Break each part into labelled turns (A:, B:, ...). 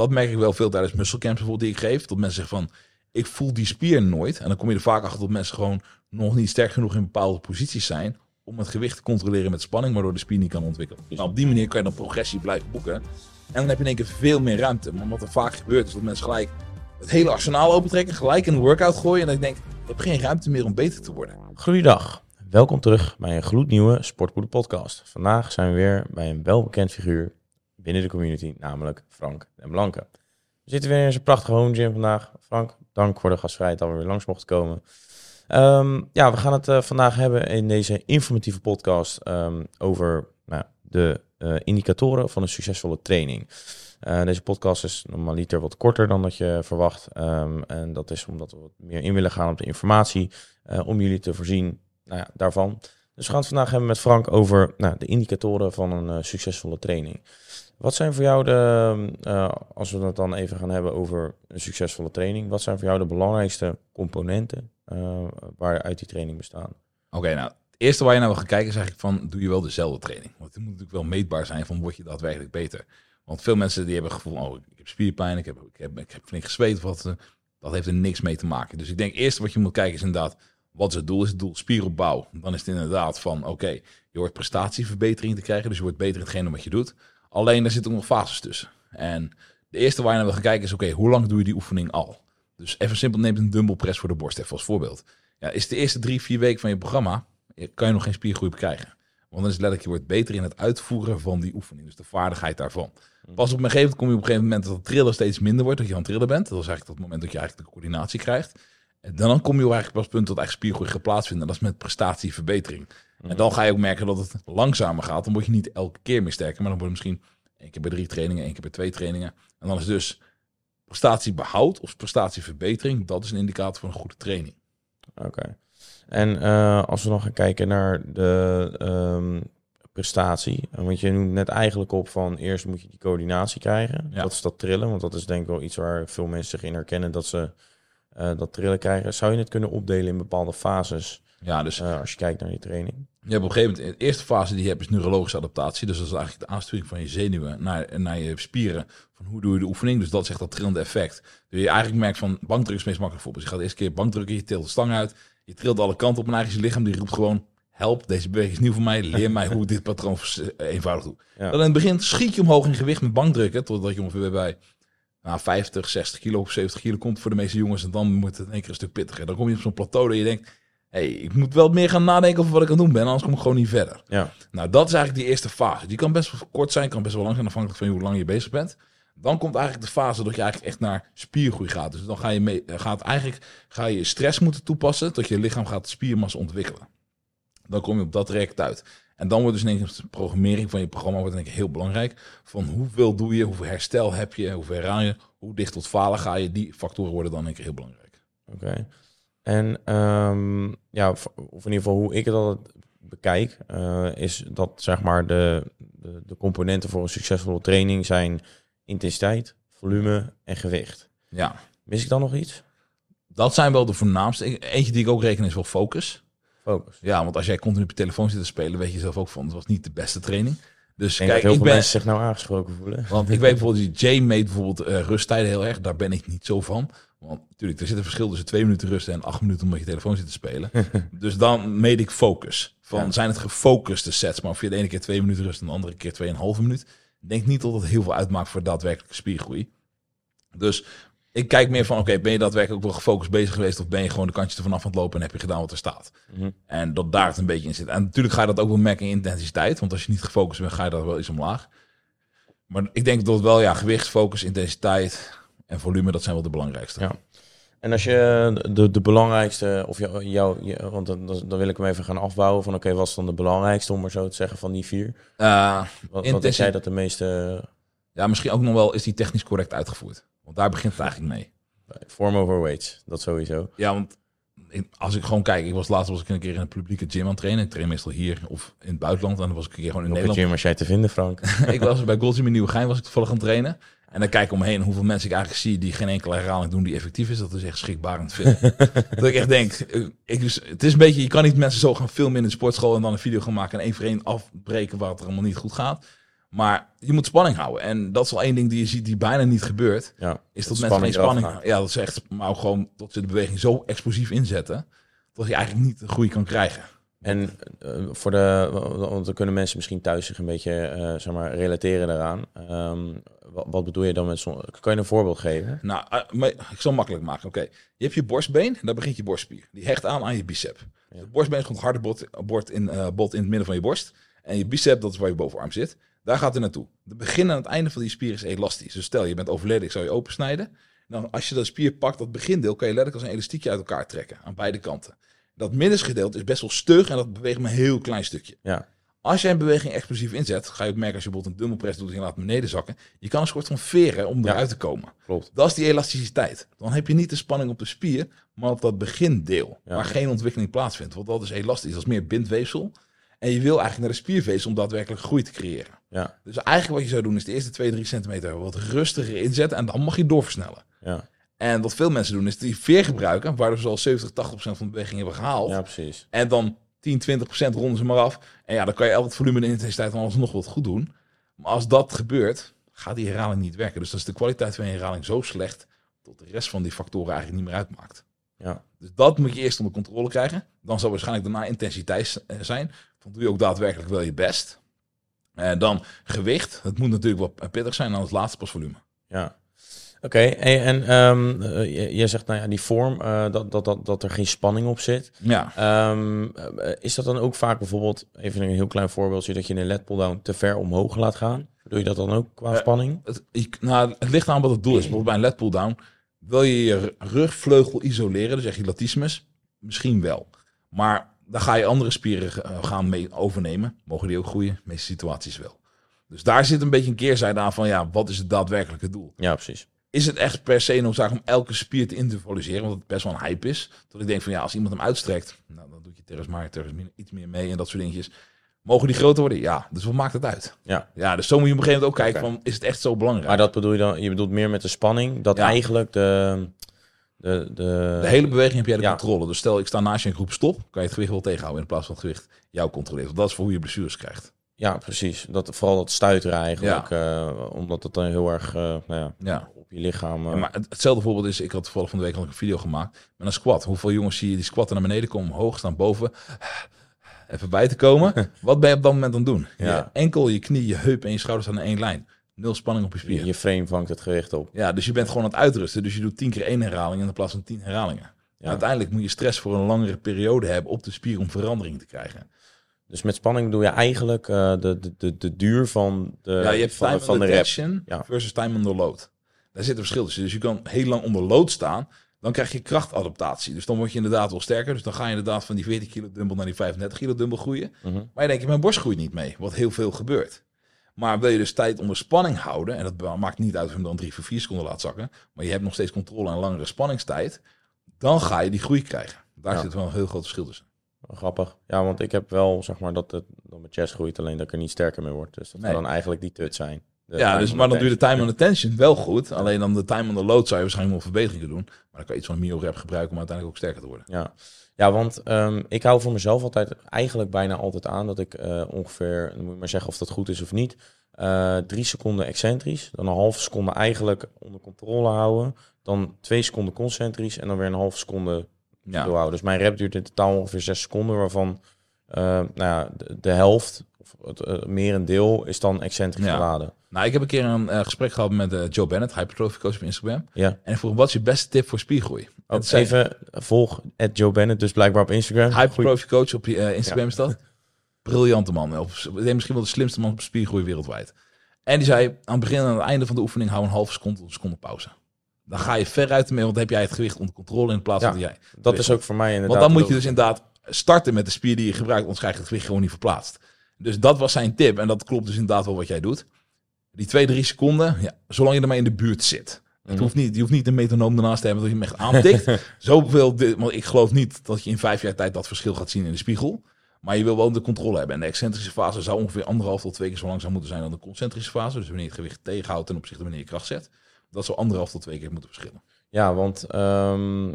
A: dat merk ik wel veel tijdens musclecamps bijvoorbeeld die ik geef. Dat mensen zeggen van, ik voel die spier nooit. En dan kom je er vaak achter dat mensen gewoon nog niet sterk genoeg in bepaalde posities zijn om het gewicht te controleren met spanning, waardoor de spier niet kan ontwikkelen. Dus op die manier kan je dan progressie blijven boeken. En dan heb je in één keer veel meer ruimte. Maar wat er vaak gebeurt is dat mensen gelijk het hele arsenaal opentrekken, gelijk de workout gooien. En dan denk ik, ik heb geen ruimte meer om beter te worden.
B: Goeiedag, welkom terug bij een gloednieuwe Sportpoeder podcast. Vandaag zijn we weer bij een welbekend figuur binnen de community, namelijk Frank den Blanke. We zitten weer in zijn prachtige home gym vandaag. Frank, dank voor de gastvrijheid dat we weer langs mochten komen. Ehm, ja, we gaan het uh, vandaag hebben in deze informatieve podcast um, over nou, de uh, indicatoren van een succesvolle training. Uh, deze podcast is normaliter wat korter dan dat je verwacht. Um, en dat is omdat we wat meer in willen gaan op de informatie om jullie te voorzien nou ja, daarvan. Dus we gaan het vandaag hebben met Frank over nou, de indicatoren van een succesvolle training. Wat zijn voor jou de, uh, als we het dan even gaan hebben over een succesvolle training, wat zijn voor jou de belangrijkste componenten uh, waaruit die training bestaan?
A: Oké, nou, het eerste waar je naar wil gaan kijken is eigenlijk van, doe je wel dezelfde training? Want het moet natuurlijk wel meetbaar zijn van, word je daadwerkelijk beter? Want veel mensen die hebben het gevoel, oh, ik heb spierpijn, ik heb, ik heb, ik heb flink gezweet, of wat, dat heeft er niks mee te maken. Dus ik denk eerst wat je moet kijken is inderdaad, wat is het doel? Is het doel spieropbouw? Dan is het inderdaad van, oké, je hoort prestatieverbetering te krijgen, dus je wordt beter in hetgene wat je doet. Alleen daar zitten nog fases tussen. En de eerste waar je naar wil gaan kijken is, oké, hoe lang doe je die oefening al? Dus even simpel, neem een dumbbell press voor de borst, even als voorbeeld. Ja, is de eerste drie, vier weken van je programma, kan je nog geen spiergroei krijgen. Want dan is letterlijk, je wordt beter in het uitvoeren van die oefening. Dus de vaardigheid daarvan. Hmm. Pas op een gegeven moment kom je op een gegeven moment dat het trillen steeds minder wordt, dat je aan het trillen bent. Dat is eigenlijk het moment dat je eigenlijk de coördinatie krijgt. En dan kom je eigenlijk pas punt tot eigenlijk spiergroei gaat plaatsvinden. Dat is met prestatieverbetering. En dan ga je ook merken dat het langzamer gaat. Dan word je niet elke keer meer sterker, maar dan word je misschien één keer bij drie trainingen, één keer bij twee trainingen. En dan is dus prestatiebehoud of prestatieverbetering, dat is een indicator van een goede training.
B: Oké. En uh, als we nog gaan kijken naar de um, prestatie, want je noemt net eigenlijk op van eerst moet je die coördinatie krijgen. Ja. Dat is dat trillen, want dat is denk ik wel iets waar veel mensen zich in herkennen dat ze uh, dat trillen krijgen. Zou je het kunnen opdelen in bepaalde fases?
A: Ja, dus
B: uh, als je kijkt naar die training.
A: Je hebt op een gegeven moment, de eerste fase die je hebt is neurologische adaptatie. Dus dat is eigenlijk de aansturing van je zenuwen naar, naar je spieren. Van hoe doe je de oefening? Dus dat zegt dat trillende effect. Dus je eigenlijk merkt van bankdruk is meest makkelijk voor. Dus je gaat de eerste keer bankdrukken, je tilt de stang uit. Je trilt alle kanten op en eigenlijk je lichaam die roept gewoon... Help, deze beweging is nieuw voor mij. Leer mij hoe ik dit patroon eenvoudig doe. Ja. Dan in het begin schiet je omhoog in gewicht met bankdrukken. Totdat je ongeveer bij nou, 50, 60 kilo of 70 kilo komt voor de meeste jongens. En dan moet het in één keer een stuk pittiger. Dan kom je op zo'n plateau dat je denkt hey, ik moet wel meer gaan nadenken over wat ik aan het doen ben, anders kom ik gewoon niet verder.
B: Ja.
A: Nou, dat is eigenlijk die eerste fase. Die kan best wel kort zijn, kan best wel lang zijn, afhankelijk van hoe lang je bezig bent. Dan komt eigenlijk de fase dat je eigenlijk echt naar spiergroei gaat. Dus dan ga je, mee, gaat eigenlijk, ga je stress moeten toepassen, tot je lichaam gaat spiermassa ontwikkelen. Dan kom je op dat traject uit. En dan wordt dus in de programmering van je programma wordt denk ik heel belangrijk. Van hoeveel doe je, hoeveel herstel heb je, hoeveel herhaal je, hoe dicht tot falen ga je. Die factoren worden dan denk ik heel belangrijk.
B: Oké. En um, ja, of in ieder geval hoe ik het altijd bekijk, uh, is dat zeg maar de, de, de, componenten voor een succesvolle training zijn intensiteit, volume en gewicht.
A: Ja.
B: Mis ik dan nog iets?
A: Dat zijn wel de voornaamste. Eentje die ik ook reken is wel focus.
B: Focus.
A: Ja, want als jij continu op je telefoon zit te spelen, weet je zelf ook van, het was niet de beste training. Dus
B: kijk, heel ik veel ben, mensen zich nou aangesproken voelen.
A: Want ik weet bijvoorbeeld, die Jay meet bijvoorbeeld uh, rusttijden heel erg. Daar ben ik niet zo van. Want natuurlijk, er zit een verschil tussen twee minuten rusten en acht minuten omdat je telefoon zit te spelen. dus dan meet ik focus. Van zijn het gefocuste sets, maar of je de ene keer twee minuten rust en de andere keer tweeënhalve minuut. Denk niet dat het heel veel uitmaakt voor daadwerkelijke spiergroei. Dus ik kijk meer van, oké, ben je daadwerkelijk ook wel gefocust bezig geweest of ben je gewoon de kantjes ervan af aan het lopen en heb je gedaan wat er staat?
B: Mhm.
A: En dat daar het een beetje in zit. En natuurlijk ga je dat ook wel merken in intensiteit, want als je niet gefocust bent, ga je dat wel iets omlaag. Maar ik denk dat het wel, ja, gewicht, focus, intensiteit en volume, dat zijn wel de belangrijkste.
B: Ja. En als je de, de belangrijkste, of jou, jou, want dan, dan wil ik hem even gaan afbouwen van oké, wat is dan de belangrijkste, om maar zo te zeggen, van die vier?
A: Uh,
B: wat, wat is jij dat de meeste...
A: Ja, misschien ook nog wel, is die technisch correct uitgevoerd? Want daar begint het eigenlijk mee.
B: Form over weights, dat sowieso.
A: Ja, want als ik gewoon kijk, ik was laatst was ik een keer in een publieke gym aan het trainen. Ik train meestal hier of in het buitenland. En dan was ik een keer gewoon in Nederland.
B: gym was jij te vinden, Frank?
A: ik was bij Gold Gym in Nieuwegein was ik toevallig aan het trainen. En dan kijk ik omheen hoeveel mensen ik eigenlijk zie die geen enkele herhaling doen die effectief is. Dat is echt schrikbarend veel. dat ik echt denk, ik, dus, het is een beetje, je kan niet mensen zo gaan filmen in de sportschool en dan een video gaan maken en één voor één afbreken waar het er allemaal niet goed gaat. Maar je moet spanning houden. En dat is wel één ding die je ziet die bijna niet gebeurt.
B: Ja,
A: Is
B: dat
A: dat mensen geen
B: spanning.
A: Ja, dat is echt. Maar ook gewoon dat ze de beweging zo explosief inzetten. Dat je eigenlijk niet de groei kan krijgen.
B: En eh, voor de, want dan kunnen mensen misschien thuis zich een beetje, eh, zeg maar, relateren daaraan. Ehm, wat, bedoel je dan met zo'n, kan je een voorbeeld geven?
A: Nou, maar ik zal het makkelijk maken. Oké, je hebt je borstbeen en daar begint je borstspier. Die hecht aan aan je bicep.
B: Ja.
A: De borstbeen is gewoon het harde bot, bot, in, eh, bot in het midden van je borst. En je bicep, dat is waar je bovenarm zit. Daar gaat het naartoe. De begin en het einde van die spier is elastisch. Dus stel, je bent overleden, ik zou je opensnijden. Dan als je dat spier pakt, dat begindeel, kan je letterlijk als een elastiekje uit elkaar trekken. Aan beide kanten. Dat middengedeelte is best wel stug en dat beweegt maar een heel klein stukje.
B: Ja,
A: Als jij een beweging explosief inzet, ga je ook merken als je bijvoorbeeld een dumbbell press doet en je laat beneden zakken. Je kan een soort van veren om
B: Ja.
A: eruit te komen.
B: klopt.
A: Dat is die elasticiteit. Dan heb je niet de spanning op de spier, maar op dat begindeel.
B: Ja.
A: Waar geen ontwikkeling plaatsvindt. Want dat is elastisch. Dat is meer bindweefsel. En je wil eigenlijk naar de spiervezel om daadwerkelijk groei te creëren.
B: Ja,
A: Dus eigenlijk wat je zou doen is de eerste 2, 3 centimeter wat rustiger inzetten. En dan mag je doorversnellen.
B: ja,
A: En wat veel mensen doen is die veer gebruiken. Waardoor ze al 70, 80% van de beweging hebben gehaald.
B: ja, precies.
A: En dan 10, 20% ronden ze maar af. En ja, dan kan je elk het volume en intensiteit van alles nog wat goed doen. Maar als dat gebeurt, gaat die herhaling niet werken. Dus dan is de kwaliteit van je herhaling zo slecht... dat de rest van die factoren eigenlijk niet meer uitmaakt.
B: Ja,
A: Dus dat moet je eerst onder controle krijgen. Dan zal waarschijnlijk daarna intensiteit eh, zijn. Dan doe je ook daadwerkelijk wel je best. En dan gewicht. Het moet natuurlijk wel pittig zijn. Dan het laatste pas volume.
B: ja. Oké, en, en ehm, eh, je- jij zegt, nou ja, die vorm, eh, dat, dat, dat, dat er geen spanning op zit.
A: Ja,
B: Ehm, eh, is dat dan ook vaak bijvoorbeeld, even een heel klein voorbeeldje, dat je een led pull-down te ver omhoog laat gaan? Doe je dat dan ook qua spanning?
A: het, je- nou, het ligt aan wat het doel is. Bijvoorbeeld bij een led pull-down. Wil je je rugvleugel isoleren, dus echt je latissimus? Misschien wel. Maar dan ga je andere spieren gaan mee overnemen. Mogen die ook groeien? De meeste situaties wel. Dus daar zit een beetje een keerzijde aan van, ja, wat is het daadwerkelijke doel?
B: Ja, precies.
A: Is het echt per se noodzakelijk om elke spier te individualiseren? Want het best wel een hype is. Dat ik denk van, ja, als iemand hem uitstrekt, nou, dan doet je teres maar iets meer mee en dat soort dingetjes. Mogen die groter worden? Ja, dus wat maakt het uit?
B: Ja.
A: Ja, dus zo moet je op een gegeven moment ook kijken van, is het echt zo belangrijk?
B: Maar dat bedoel je dan, je bedoelt meer met de spanning, dat
A: Ja.
B: eigenlijk de, de, de,
A: De hele beweging heb jij de
B: Ja.
A: controle. Dus stel, ik sta naast je en ik roep stop, kan je het gewicht wel tegenhouden in plaats van het gewicht jou controleren. Want dat is voor hoe je blessures krijgt.
B: Ja, precies. Dat, vooral dat stuiteren eigenlijk, eh, omdat het dan heel erg eh, nou ja,
A: Ja.
B: op je lichaam... eh,
A: Ja, maar het- hetzelfde voorbeeld is, ik had toevallig van de week al een video gemaakt met een squat. Hoeveel jongens zie je die squatten naar beneden komen, omhoog staan boven, even bij te komen. Wat ben je op dat moment aan het doen?
B: Ja.
A: Je enkel, je knie, je heup en je schouders staan in één lijn. Nul spanning op je spieren.
B: je frame vangt het gewicht op.
A: Ja, dus je bent gewoon aan het uitrusten. Dus je doet tien keer één herhaling in plaats van tien herhalingen.
B: Ja.
A: Uiteindelijk moet je stress voor een langere periode hebben op de spier om verandering te krijgen.
B: Dus met spanning doe je eigenlijk eh, de, de, de, de duur van de,
A: ja, je hebt
B: van,
A: time
B: van de Ja.
A: versus time under load. Daar zit een verschil tussen. Dus je kan heel lang onder load staan. Dan krijg je krachtadaptatie. Dus dan word je inderdaad wel sterker. Dus dan ga je inderdaad van die 14 kilo dumbbell naar die 35 kilo dumbbell groeien.
B: Mhm.
A: Maar je denkt, mijn borst groeit niet mee. Wat heel veel gebeurt. Maar wil je dus tijd onder spanning houden. En dat maakt niet uit of je hem dan 3 voor 4 seconden laat zakken. Maar je hebt nog steeds controle en langere spanningstijd. Dan ga je die groei krijgen. Daar
B: Ja.
A: zit wel een heel groot verschil tussen.
B: Grappig. Ja, want ik heb wel, zeg maar, dat, het, dat mijn chest groeit, alleen dat ik er niet sterker mee word. Dus dat
A: Nee.
B: zou dan eigenlijk die tut zijn.
A: Ja, dus, maar dan doe je de time on attention wel goed. Alleen dan de time on the load zou je waarschijnlijk nog verbeteringen doen. Maar dan kan je iets van Mio-rep gebruiken om uiteindelijk ook sterker te worden.
B: Ja, ja want ehm, ik hou voor mezelf altijd, eigenlijk bijna altijd aan, dat ik eh, ongeveer, dan moet je maar zeggen of dat goed is of niet, eh, drie seconden excentrisch, dan een halve seconde eigenlijk onder controle houden, dan twee seconden concentrisch en dan weer een halve seconde
A: Ja.
B: Dus mijn rep duurt in totaal ongeveer zes seconden, waarvan eh, nou ja, de, de helft, of het uh, merendeel, is dan excentrisch
A: Ja.
B: geladen.
A: Nou, ik heb een keer een eh, gesprek gehad met eh, Joe Bennett, hypertrophy coach op Instagram.
B: Ja.
A: En ik vroeg, wat is je beste tip voor spiergroei?
B: Ook
A: zei-
B: even volg at Joe Bennett, dus blijkbaar op Instagram.
A: Hypertrophy coach op eh, Instagram is dat. Briljante man. Of, misschien wel de slimste man op spiergroei wereldwijd. En die zei, aan het begin en aan het einde van de oefening hou een halve seconde een seconde pauze. Dan ga je veruit ermee, want dan heb jij het gewicht onder controle in plaats van jij.
B: Dat is ook voor mij inderdaad.
A: Want dan moet je dus inderdaad starten met de spier die je gebruikt, anders krijg je het gewicht gewoon niet verplaatst. Dus dat was zijn tip en dat klopt dus inderdaad wel wat jij doet. Die twee, drie seconden, ja, zolang je ermee in de buurt zit. Het
B: Mhm.
A: hoeft niet, je hoeft niet een metronoom ernaast te hebben dat je hem echt aantikt. Zoveel, want ik geloof niet dat je in vijf jaar tijd dat verschil gaat zien in de spiegel. Maar je wil wel de controle hebben. En de excentrische fase zou ongeveer anderhalf tot twee keer zo lang zou moeten zijn dan de concentrische fase. Dus wanneer je het gewicht tegenhoudt ten opzichte van wanneer je kracht zet. Dat zou anderhalf tot twee keer moeten verschillen.
B: Ja, want ehm,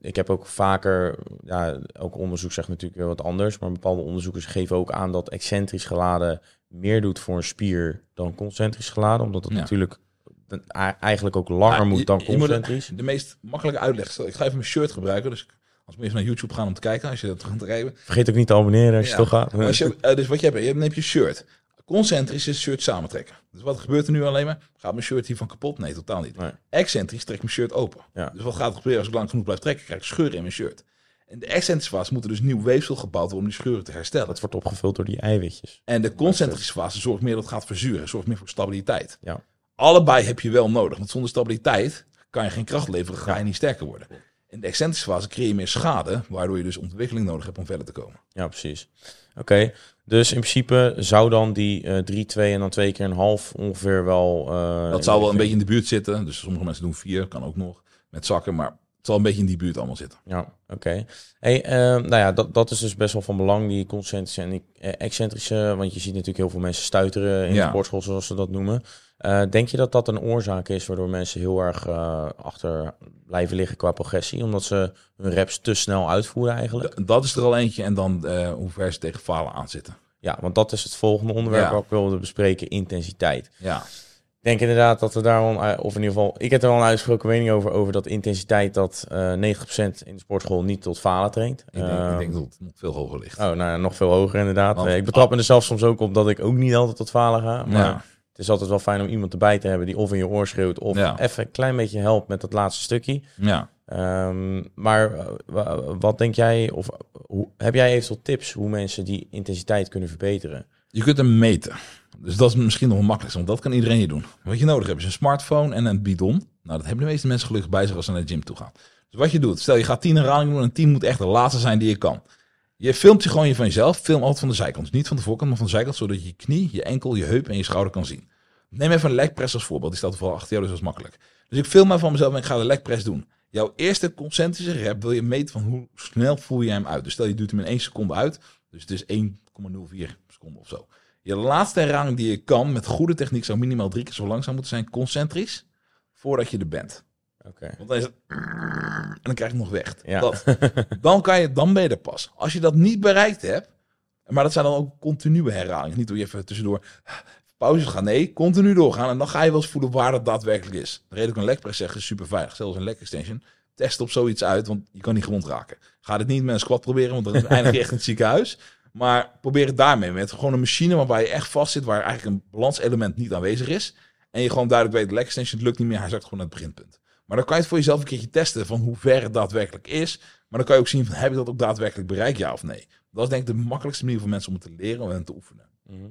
B: ik heb ook vaker, ja, elk onderzoek zegt natuurlijk weer wat anders, maar bepaalde onderzoekers geven ook aan dat excentrisch geladen meer doet voor een spier dan concentrisch geladen, omdat het
A: Ja.
B: natuurlijk eigenlijk ook langer moet
A: je-
B: dan
A: je moet-
B: concentrisch.
A: De meest makkelijke uitleg. Ik ga even mijn shirt gebruiken. Dus als we even naar YouTube gaan om te kijken, als je dat gaat rijden.
B: Vergeet ook niet te abonneren als je
A: Ja.
B: toch gaat.
A: Als je, eh, dus wat je hebt, je neemt je shirt. Concentrisch is het shirt samentrekken. Dus wat gebeurt er nu alleen maar? Gaat mijn shirt hiervan kapot? Nee, totaal niet.
B: Nee.
A: Excentrisch trek ik mijn shirt open.
B: Ja.
A: Dus wat gaat er gebeuren als ik lang genoeg blijf trekken? Krijg ik scheuren in mijn shirt. In de excentrische fase moet er dus nieuw weefsel gebouwd worden om die scheuren te herstellen.
B: Dat wordt opgevuld door die eiwitjes.
A: En de concentrische fase zorgt meer dat het gaat verzuren. Zorgt meer voor stabiliteit.
B: Ja.
A: Allebei heb je wel nodig. Want zonder stabiliteit kan je geen kracht leveren. Ga je niet sterker worden. In de excentrische fase creëer je meer schade. Waardoor je dus ontwikkeling nodig hebt om verder te komen.
B: Ja, precies. Oké, dus in principe zou dan die eh 3, 2 en dan twee keer een half ongeveer wel... eh,
A: Dat zou wel een beetje in de buurt zitten. Dus sommige mensen doen vier. Kan ook nog. Met zakken. Maar het zal een beetje in die buurt allemaal zitten.
B: Ja, oké. Hey, ehm, nou ja, dat, dat is dus best wel van belang, die concentrische en die eh, excentrische. Want je ziet natuurlijk heel veel mensen stuiteren in
A: Ja.
B: de sportschool, zoals ze dat noemen. Eh, denk je dat dat een oorzaak is waardoor mensen heel erg eh, achter blijven liggen qua progressie? Omdat ze hun reps te snel uitvoeren eigenlijk?
A: D- Dat is er al eentje. En dan eh, hoe ver ze tegen falen aan zitten.
B: Ja, want dat is het volgende onderwerp
A: Ja.
B: wat ik wilde bespreken, intensiteit.
A: Ja.
B: Ik denk inderdaad dat we daar wel, een, of in ieder geval, ik heb er wel een uitgesproken mening over, over dat intensiteit dat eh 90% in de sportschool niet tot falen traint.
A: Ik denk,
B: Ehm,
A: ik denk dat het nog veel hoger ligt.
B: Oh, nou, ja, nog veel hoger inderdaad.
A: Want-
B: ik betrap me er zelfs soms ook op dat ik ook niet altijd tot falen ga. Maar
A: Ja.
B: Is altijd wel fijn om iemand erbij te hebben die of in je oor schreeuwt of
A: Ja.
B: even een klein beetje helpt met dat laatste stukje.
A: Ja.
B: Ehm, maar eh, wa- wat denk jij, of hoe, heb jij eventueel tips hoe mensen die intensiteit kunnen verbeteren?
A: Je kunt hem meten. Dus dat is misschien nog wel makkelijkst, want dat kan iedereen hier doen. Wat je nodig hebt is een smartphone en een bidon. Nou, dat hebben de meeste mensen gelukkig bij zich als ze naar de gym toe gaan. Dus wat je doet, stel je gaat 10 herhalingen doen en 10 moet echt de laatste zijn die je kan. Je filmt je gewoon je van jezelf, film altijd van de zijkant. Dus niet van de voorkant, maar van de zijkant, zodat je je knie, je enkel, je heup en je schouder kan zien. Neem even een leg press als voorbeeld, die staat vooral achter jou, dus dat is makkelijk. Dus ik film maar van mezelf en ik ga de leg press doen. Jouw eerste concentrische rep wil je meten van hoe snel voel je hem uit. Dus stel je duwt hem in 1 seconde uit, dus het is 1,04 seconden of zo. Je laatste herhaling die je kan met goede techniek zou minimaal drie keer zo langzaam moeten zijn, concentrisch, voordat je er bent.
B: Oké.
A: Want dan is het en dan krijg je nog weg.
B: Ja.
A: Dat, dan, kan je, dan ben je er pas. Als je dat niet bereikt hebt, maar dat zijn dan ook continue herhalingen. Niet door je even tussendoor pauzes gaan. Nee, continu doorgaan. En dan ga je wel eens voelen waar dat daadwerkelijk is. De reden dat een leg press zeg is super veilig. Zelfs een leg extension. Test op zoiets uit, want je kan niet gewond raken. Ga dit niet met een squat proberen, want dan eindig je echt in het ziekenhuis. Maar probeer het daarmee met gewoon een machine waarbij je echt vast zit, waar eigenlijk een balanselement niet aanwezig is. En je gewoon duidelijk weet, leg extension het lukt niet meer, hij zakt gewoon naar het beginpunt. Maar dan kan je het voor jezelf een keertje testen van hoe ver het daadwerkelijk is. Maar dan kan je ook zien van, heb ik dat ook daadwerkelijk bereikt, ja of nee. Dat is denk ik de makkelijkste manier voor mensen om het te leren en te oefenen.
B: Mhm.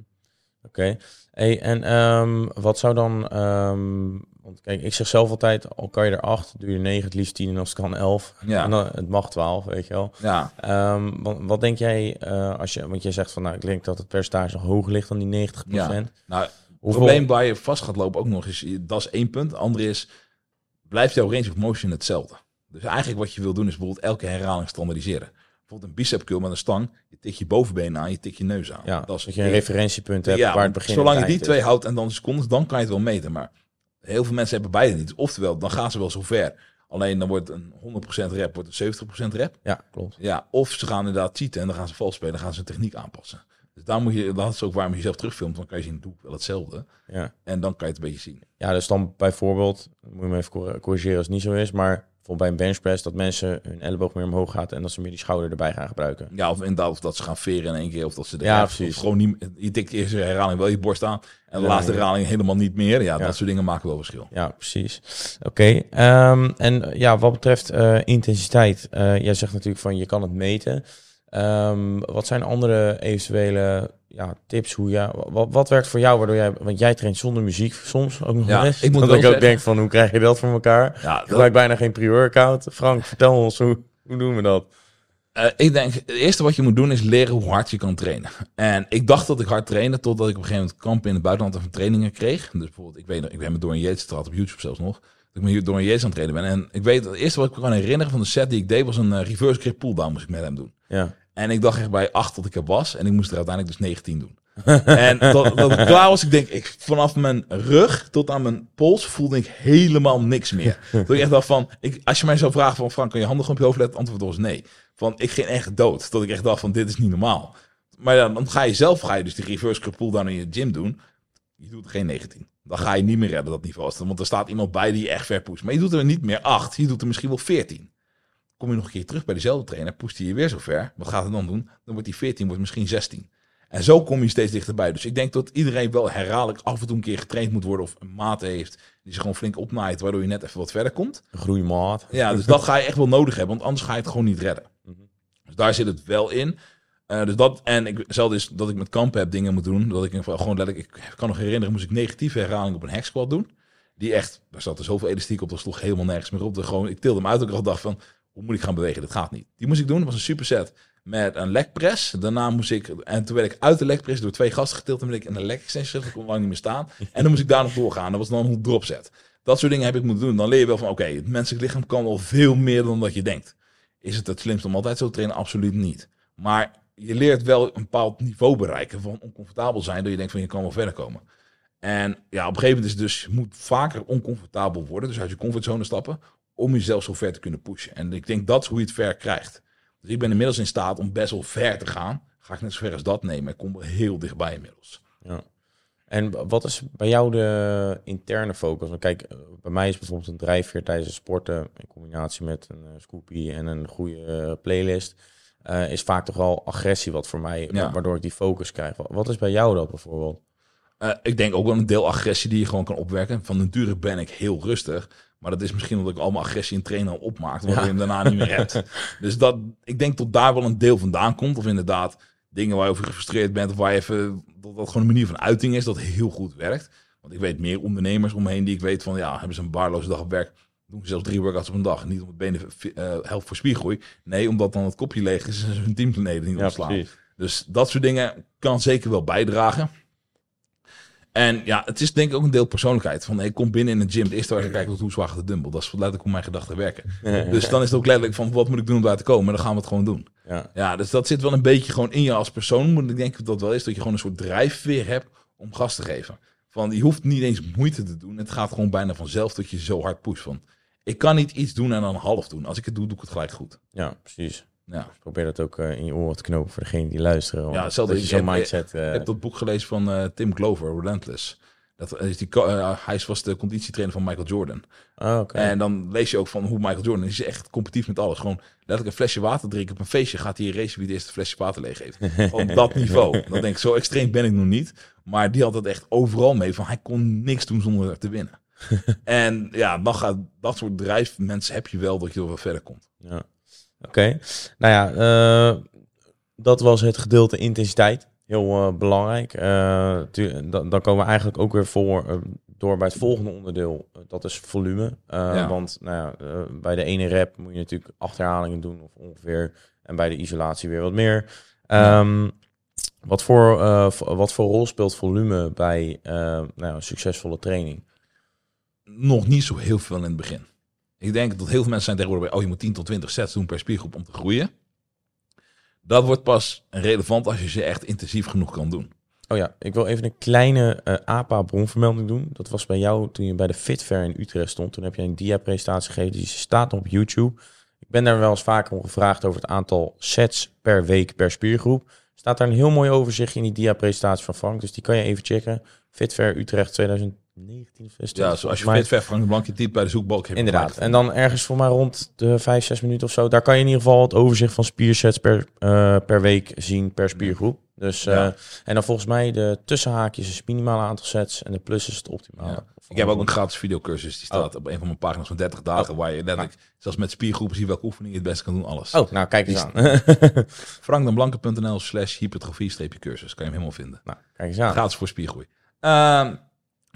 B: Oké. Hey, en ehm, wat zou dan... ehm, want kijk, ik zeg zelf altijd, al kan je er acht, doe je negen, het liefst tien en als het kan elf.
A: Ja.
B: En dan, het mag twaalf, weet je wel.
A: Ja,
B: Ehm, wat, wat denk jij, eh, als je, want jij zegt van, nou, ik denk dat het percentage nog hoger ligt dan die 90%
A: ja. Nou, het probleem waar je vast gaat lopen ook nog is, dat is één punt. Andere is, blijft jouw range of motion hetzelfde. Dus eigenlijk wat je wil doen is bijvoorbeeld elke herhaling standaardiseren. Bijvoorbeeld een bicep curl met een stang. Je tikt je bovenbeen aan, je tikt je neus aan.
B: ja,
A: dat is
B: dat je een referentiepunt hebt waar het begin
A: Zolang je die twee houdt en dan de secondes, dan kan je het wel meten. Maar heel veel mensen hebben beide niet. Oftewel, dan gaan ze wel zo ver. Alleen dan wordt een 100% rep, wordt een 70% rep.
B: Ja, klopt.
A: Ja, of ze gaan inderdaad cheaten en dan gaan ze vals spelen, dan gaan ze hun techniek aanpassen. Dus daar moet je, dat is ook waarom je jezelf terugfilmt, dan kan je zien, doe ik wel hetzelfde.
B: Ja.
A: En dan kan je het een beetje zien.
B: ja, dus dan bijvoorbeeld, moet je me even cor- corrigeren als het niet zo is, maar bijvoorbeeld bij een benchpress dat mensen hun elleboog meer omhoog gaat en dat ze meer die schouder erbij gaan gebruiken.
A: Ja, of inderdaad, of dat ze gaan veren in één keer, of dat ze de
B: Ja, precies.
A: gewoon niet, je tikt de eerste herhaling wel je borst aan, en de laatste herhaling helemaal niet meer. Ja,
B: Ja.
A: dat soort dingen maken wel verschil.
B: Ja, precies. Oké. ehm, en ja, wat betreft eh, intensiteit, eh, jij zegt natuurlijk van je kan het meten. Ehm, wat zijn andere eventuele ja, tips? Hoe ja, wat, wat werkt voor jou? Waardoor jij, want jij traint zonder muziek soms ook nog
A: Ja,
B: eens.
A: ik moet
B: dat ik ook denk van hoe krijg je dat voor elkaar?
A: Ja,
B: Ik gebruik bijna geen prieur-account. Frank, vertel ons hoe, hoe doen we dat?
A: Eh, ik denk, het eerste wat je moet doen is leren hoe hard je kan trainen. En ik dacht dat ik hard trainde, totdat ik op een gegeven moment kampen in het buitenland en trainingen kreeg. Dus bijvoorbeeld, ik weet ik ben met Dorian Yates getraald op YouTube zelfs nog. Dat ik met Dorian Yates aan het trainen ben. En ik weet, het eerste wat ik me kan herinneren van de set die ik deed, was een eh, reverse grip pulldown moest ik met hem doen.
B: Ja.
A: En ik dacht echt bij 8 dat ik er was. En ik moest er uiteindelijk dus 19 doen. en dat, dat ik klaar was, ik denk, ik, vanaf mijn rug tot aan mijn pols voelde ik helemaal niks meer. Toen ik echt dacht van, ik, als je mij zou vragen van, Frank, kan je handen gewoon op je hoofd letten? Antwoord was nee. Van, ik ging echt dood. Dat ik echt dacht van, dit is niet normaal. Maar ja, dan ga je zelf, ga je dus die reverse curl pull down in je gym doen. Je doet geen 19. Dan ga je niet meer redden dat niveau. Want er staat iemand bij die je echt ver pusht. Maar je doet er niet meer 8. Je doet er misschien wel 14. Kom je nog een keer terug bij dezelfde trainer, pusht hij je weer zo ver. Wat gaat hij dan doen? Dan wordt die 14, wordt misschien 16. En zo kom je steeds dichterbij. Dus ik denk dat iedereen wel herhaaldelijk af en toe een keer getraind moet worden. Of een maat heeft die zich gewoon flink opnaait. Waardoor je net even wat verder komt.
B: Een groeimaat.
A: Ja, dus dat ga je echt wel nodig hebben. Want anders ga je het gewoon niet redden.
B: Mhm.
A: Dus daar zit het wel in. Uh, dus dat, en ik zal dus dat ik met kampen heb dingen moet doen. Dat ik gewoon dat ik, kan nog herinneren, moest ik negatieve herhaling op een hack squat doen. Die echt, daar zat er zoveel elastiek op, dat sloeg helemaal nergens meer op. De, gewoon, ik tilde hem uit, ik dacht van, hoe moet ik gaan bewegen? Dat gaat niet. Die moest ik doen, was een superset met een leg press. Daarna moest ik, en toen werd ik uit de leg press door twee gasten getild. En ben ik in de leg extension, ik kon lang niet meer staan. En dan moest ik daar nog doorgaan. Dat was dan een drop set. Dat soort dingen heb ik moeten doen. Dan leer je wel van, oké, het menselijk lichaam kan wel veel meer dan dat je denkt. Is het het slimste om altijd zo te trainen? Absoluut niet. Maar je leert wel een bepaald niveau bereiken van oncomfortabel zijn, dat je denkt van je kan wel verder komen. En ja, op een gegeven moment is dus, je moet vaker oncomfortabel worden, dus uit je comfortzone stappen, om jezelf zo ver te kunnen pushen. En ik denk dat is hoe je het ver krijgt. Dus ik ben inmiddels in staat om best wel ver te gaan. Ga ik net zo ver als dat nemen. Ik kom heel dichtbij inmiddels.
B: Ja. En wat is bij jou de interne focus? Want kijk, eh, bij mij is bijvoorbeeld een drijfveer tijdens het sporten in combinatie met een uh, scoopie en een goede uh, playlist. Uh, is vaak toch wel agressie wat voor mij,
A: Ja.
B: waardoor ik die focus krijg. Wat- is bij jou dat bijvoorbeeld?
A: Eh, ik denk ook wel een deel agressie die je gewoon kan opwerken. Van nature ben ik heel rustig. Maar dat is misschien omdat ik al mijn agressie in trainen al opmaak. Waardoor
B: Ja.
A: je hem daarna niet meer hebt. Dus dat, ik denk dat daar wel een deel vandaan komt. Of inderdaad dingen waar je over gefrustreerd bent. Of waar je even, dat dat gewoon een manier van uiting is. Dat heel goed werkt. Want ik weet meer ondernemers omheen die ik weet van... Ja, hebben ze een baarloze dag op werk. Doen ze zelfs drie workouts op een dag. Niet om het benen eh helpt voor spiergroei. Nee, omdat dan het kopje leeg is en hun teamleden niet ontslaan. Dus dat soort dingen kan zeker wel bijdragen. En ja, het is denk ik ook een deel persoonlijkheid. Van, ik kom binnen in een gym. Het eerste waar ik kijk hoe zwaar de dumbbell. Dat is letterlijk hoe mijn gedachten werken. Dus dan is het ook letterlijk van, wat moet ik doen om daar te komen? En dan gaan we het gewoon doen.
B: ja.
A: Ja, dus dat zit wel een beetje gewoon in je als persoon. Maar ik denk dat dat wel is dat je gewoon een soort drijfveer hebt om gas te geven. Van, je hoeft niet eens moeite te doen. Het gaat gewoon bijna vanzelf dat je zo hard pusht. Van, ik kan niet iets doen en dan half doen. Als ik het doe, doe ik het gelijk goed.
B: ja, precies.
A: Ja.
B: Probeer dat ook eh, in je oren te knopen voor degene die luisteren. want
A: Ja, hetzelfde.
B: Dat je
A: Ik
B: zo'n mindset... eh,
A: Ik heb dat boek gelezen van eh, Tim Glover, Relentless. Dat is die, eh, hij was de conditietrainer van Michael Jordan.
B: oké.
A: En dan lees je ook van hoe Michael Jordan is echt competitief met alles. Gewoon letterlijk een flesje water drinken op een feestje. Gaat hij race wie de eerste flesje water leeg heeft. Op dat niveau. Dan denk ik, zo extreem ben ik nog niet. Maar die had het echt overal mee. Van hij kon niks doen zonder te winnen. en ja, dat soort drijfmensen heb je wel dat je er wel verder komt.
B: Ja. Oké. Nou ja, eh, dat was het gedeelte intensiteit. Heel eh, belangrijk. Eh, dan, dan komen we eigenlijk ook weer voor, door bij het volgende onderdeel. Dat is volume.
A: Ja.
B: Want nou ja, bij de ene rep moet je natuurlijk acht herhalingen doen of ongeveer. En bij de isolatie weer wat meer. Ehm, wat, voor, wat voor rol speelt volume bij nou succesvolle training?
A: nog niet zo heel veel in het begin. Ik denk dat heel veel mensen zijn tegenwoordig bij, oh je moet 10 tot 20 sets doen per spiergroep om te groeien. Dat wordt pas relevant als je ze echt intensief genoeg kan doen.
B: Oh ja, ik wil even een kleine eh, APA-bronvermelding doen. Dat was bij jou toen je bij de Fitver in Utrecht stond. Toen heb je een dia-presentatie gegeven, dus die staat op YouTube. Ik ben daar wel eens vaker om gevraagd over het aantal sets per week per spiergroep. Staat daar een heel mooi overzicht in die dia-presentatie van Frank, dus die kan je even checken. Fitver Utrecht 2020.
A: 19 Ja, zoals je maar... ver Frank Blanke type bij de zoekbalk.
B: Inderdaad. En dan ergens voor mij rond de 5, 6 minuten of zo. Daar kan je in ieder geval het overzicht van spiersets per, eh, per week zien per spiergroep. Dus. Eh, en dan volgens mij de tussenhaakjes is het minimale aantal sets en de plus is het optimale.
A: Ik heb ook een gratis videocursus, die staat
B: oh.
A: op een van mijn pagina's van 30 dagen, oh. waar je net nou. Ah. zelfs met spiergroepen, zie welke oefening je het best kan doen, alles.
B: Oh, nou kijk eens aan.
A: frankdanblanke.nl slash hypertrofie-cursus, kan je hem helemaal vinden.
B: Nou, kijk eens aan.
A: Gratis voor spiergroei. Ehm,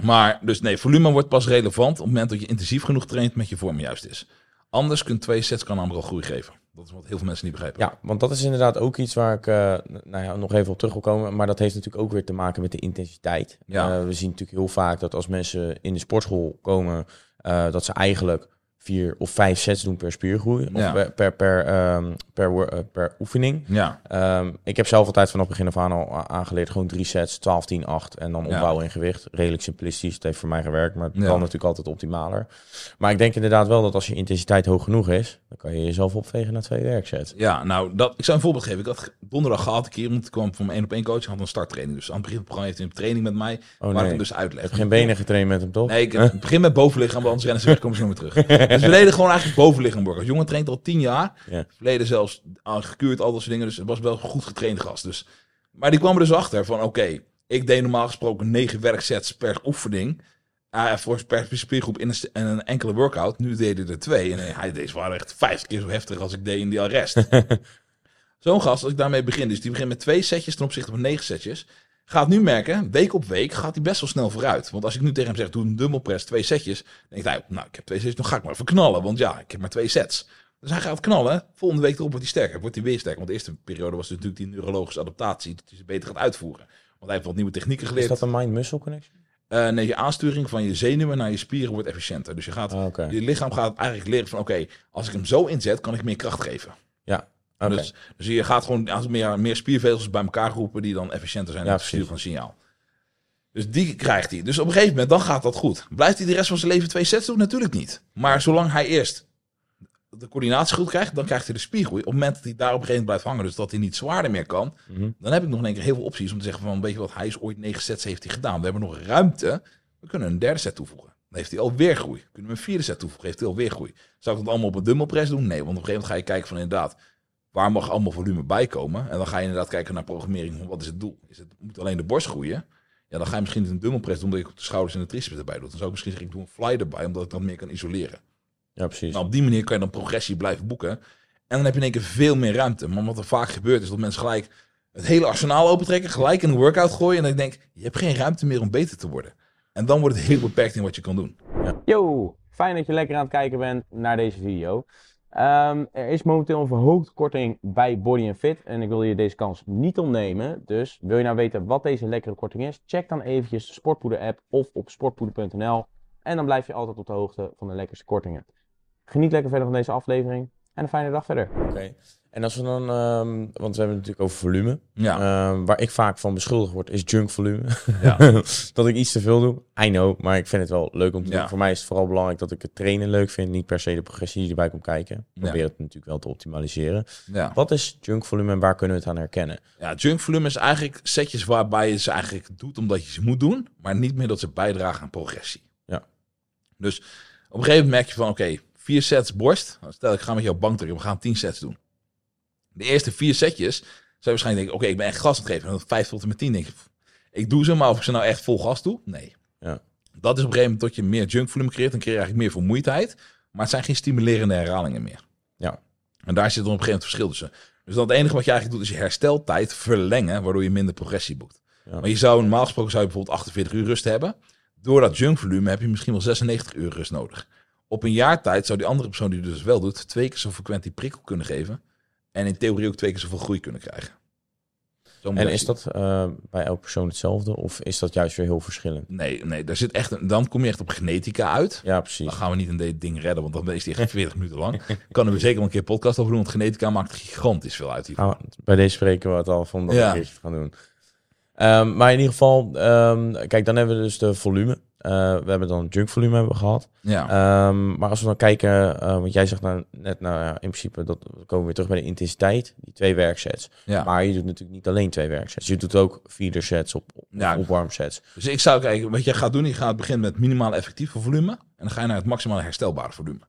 A: maar dus nee, volume wordt pas relevant op het moment dat je intensief genoeg traint met je vorm juist is. Anders kunnen twee sets kan al groei geven. Dat is wat heel veel mensen niet begrijpen.
B: Ja, want dat is inderdaad ook iets waar ik eh, nou ja, nog even op terug wil komen. Maar dat heeft natuurlijk ook weer te maken met de intensiteit.
A: Ja.
B: Eh, we zien natuurlijk heel vaak dat als mensen in de sportschool komen, eh, dat ze eigenlijk vier of vijf sets doen per spiergroei. Of
A: Ja.
B: per, per, per, ehm, per, eh, per oefening.
A: Ja,
B: Ehm, ik heb zelf altijd vanaf begin af aan al aangeleerd. Gewoon drie sets, 12, 10, 8. En dan
A: Ja.
B: opbouwen in gewicht. Redelijk simplistisch. Het heeft voor mij gewerkt. Maar het
A: Ja.
B: kan natuurlijk altijd optimaler. Maar ik denk inderdaad wel dat als je intensiteit hoog genoeg is... dan kan je jezelf opvegen naar twee werksets.
A: ja nou, dat, ik zou een voorbeeld geven. Ik had donderdag gehad een keer, want ik kwam van mijn één op één coach. Ik had een starttraining. Dus aan het begin van het programma heeft hij een training met mij,
B: Oh
A: waar ik hem dus
B: je
A: uitleg.
B: hebt geen benen getraind met hem, toch?
A: Nee, ik ik begin met bovenlichaam, want anders rennen ze weg, komen ze meer terug. We deden gewoon eigenlijk bovenlichaam workout. Jongen traint al tien jaar.
B: Ja.
A: Verleden zelfs al gekuurd, al dat soort dingen. Dus het was wel een goed getraind gast. Dus. Maar die kwam er dus achter van, oké, ik deed normaal gesproken negen werksets per oefening. eh, voor per spiergroep in een, een enkele workout. Nu deed hij er twee. En hij, deze waren echt vijf keer zo heftig als ik deed in die rest. Zo'n gast, als ik daarmee begin, dus die begint met twee setjes ten opzichte van negen setjes. Gaat nu merken, week op week gaat hij best wel snel vooruit. Want als ik nu tegen hem zeg, doe een dumbbellpress, twee setjes. Dan denkt hij, nou, ik heb twee setjes, dan ga ik maar even knallen. Want ja, ik heb maar twee sets. Dus hij gaat knallen. Volgende week erop wordt hij sterker. Wordt hij weer sterker. Want de eerste periode was natuurlijk die neurologische adaptatie. Dat hij ze beter gaat uitvoeren. Want hij heeft wat nieuwe technieken
B: Is
A: geleerd.
B: dat een mind-muscle connection?
A: Eh, nee, je aansturing van je zenuwen naar je spieren wordt efficiënter. Dus je gaat,
B: Ah,
A: je lichaam gaat eigenlijk leren van, oké, als ik hem zo inzet, kan ik meer kracht geven. Dus, dus je gaat gewoon als meer, meer spiervezels bij elkaar roepen die dan efficiënter zijn
B: Ja,
A: in het versturen
B: precies.
A: van signaal. Dus die krijgt hij. Dus op een gegeven moment, dan gaat dat goed. Blijft hij de rest van zijn leven twee sets doen? Natuurlijk niet. Maar zolang hij eerst de coördinatie goed krijgt, dan krijgt hij de spiergroei. Op het moment dat hij daar op een gegeven moment blijft hangen, dus dat hij niet zwaarder meer kan,
B: Mhm.
A: dan heb ik nog in één keer heel veel opties om te zeggen van, weet je wat, hij is ooit negen sets heeft hij gedaan. We hebben nog ruimte. We kunnen een derde set toevoegen. Dan heeft hij alweer groei. Kunnen we een vierde set toevoegen, heeft hij alweer groei. Zou ik dat allemaal op een dumbbellpress doen? Nee, want op een gegeven moment ga je kijken van inderdaad, waar mag allemaal volume bij komen? En dan ga je inderdaad kijken naar programmering wat is het doel? Is het, moet alleen de borst groeien? Ja, dan ga je misschien een dumbbellpress doen, omdat je de schouders en de triceps erbij doet. Dan zou ik misschien zeggen, ik doe een fly erbij, omdat ik dat meer kan isoleren.
B: Ja, precies.
A: Nou, op die manier kan je dan progressie blijven boeken. En dan heb je in één keer veel meer ruimte. Maar wat er vaak gebeurt is dat mensen gelijk het hele arsenaal opentrekken, gelijk in een workout gooien. En dan denk ik, je hebt geen ruimte meer om beter te worden. En dan wordt het heel beperkt in wat je kan doen.
C: Yo, fijn dat je lekker aan het kijken bent naar deze video. Ehm, er is momenteel een verhoogde korting bij Body Fit en ik wil je deze kans niet ontnemen. Dus wil je nou weten wat deze lekkere korting is, check dan eventjes de Sportpoeder app of op sportpoeder.nl en dan blijf je altijd op de hoogte van de lekkerste kortingen. Geniet lekker verder van deze aflevering een fijne dag verder.
B: Oké. En als we dan, ehm, want we hebben het natuurlijk over volume.
A: Ja,
B: Ehm, waar ik vaak van beschuldigd word, is junkvolume.
A: Ja.
B: dat ik iets te veel doe. I know, maar ik vind het wel leuk om te
A: Ja.
B: doen. Voor mij is het vooral belangrijk dat ik het trainen leuk vind. Niet per se de progressie die erbij komt kijken. Ik probeer
A: Ja.
B: het natuurlijk wel te optimaliseren.
A: ja.
B: Wat is junkvolume en waar kunnen we het aan herkennen?
A: ja, junk volume is eigenlijk setjes waarbij je ze eigenlijk doet omdat je ze moet doen. Maar niet meer dat ze bijdragen aan progressie.
B: Ja.
A: Dus op een gegeven moment merk je van, oké, vier sets borst. Stel, ik ga met jou bankdrukken, we gaan tien sets doen. De eerste vier setjes zou je waarschijnlijk denken, oké, ik ben echt gas aan het geven. En dan vijf tot en met tien denk ik doe ze, maar of ik ze nou echt vol gas doe? Nee.
B: Ja.
A: Dat is op een gegeven moment dat je meer junkvolume creëert. Dan creëer je eigenlijk meer vermoeidheid. Maar het zijn geen stimulerende herhalingen meer.
B: Ja.
A: En daar zit dan op een gegeven moment verschil tussen. Dus dan het enige wat je eigenlijk doet is je hersteltijd verlengen, waardoor je minder progressie boekt.
B: Ja.
A: Maar je zou normaal gesproken zou je bijvoorbeeld 48 uur rust hebben. Door dat junkvolume heb je misschien wel 96 uur rust nodig. Op een jaar tijd zou die andere persoon die het dus wel doet, twee keer zo frequent die prikkel kunnen geven. En in theorie ook twee keer zoveel groei kunnen krijgen.
B: En is dat eh, bij elke persoon hetzelfde? Of is dat juist weer heel verschillend?
A: Nee, nee, daar zit echt een, dan kom je echt op genetica uit.
B: Ja, precies.
A: Dan gaan we niet in dit ding redden, want dan is die echt 40 minuten lang. Kan er zeker wel een keer podcast over doen, want genetica maakt gigantisch veel uit. hiervan.
B: Nou, bij deze spreken we het al van dat
A: Ja.
B: te gaan doen. Ehm, maar in ieder geval, ehm, kijk, dan hebben we dus de volume. Eh, we hebben dan junkvolume hebben we gehad.
A: Ja,
B: Ehm, maar als we dan kijken, eh, want jij zegt nou, net, nou ja, in principe, dat we komen weer terug bij de intensiteit, die twee werksets.
A: ja.
B: Maar je doet natuurlijk niet alleen twee werksets. Je doet ook feeder sets op, op
A: Ja.
B: opwarmsets.
A: Dus ik zou kijken, wat je gaat doen, je gaat beginnen met minimaal effectieve volume. En dan ga je naar het maximale herstelbare volume.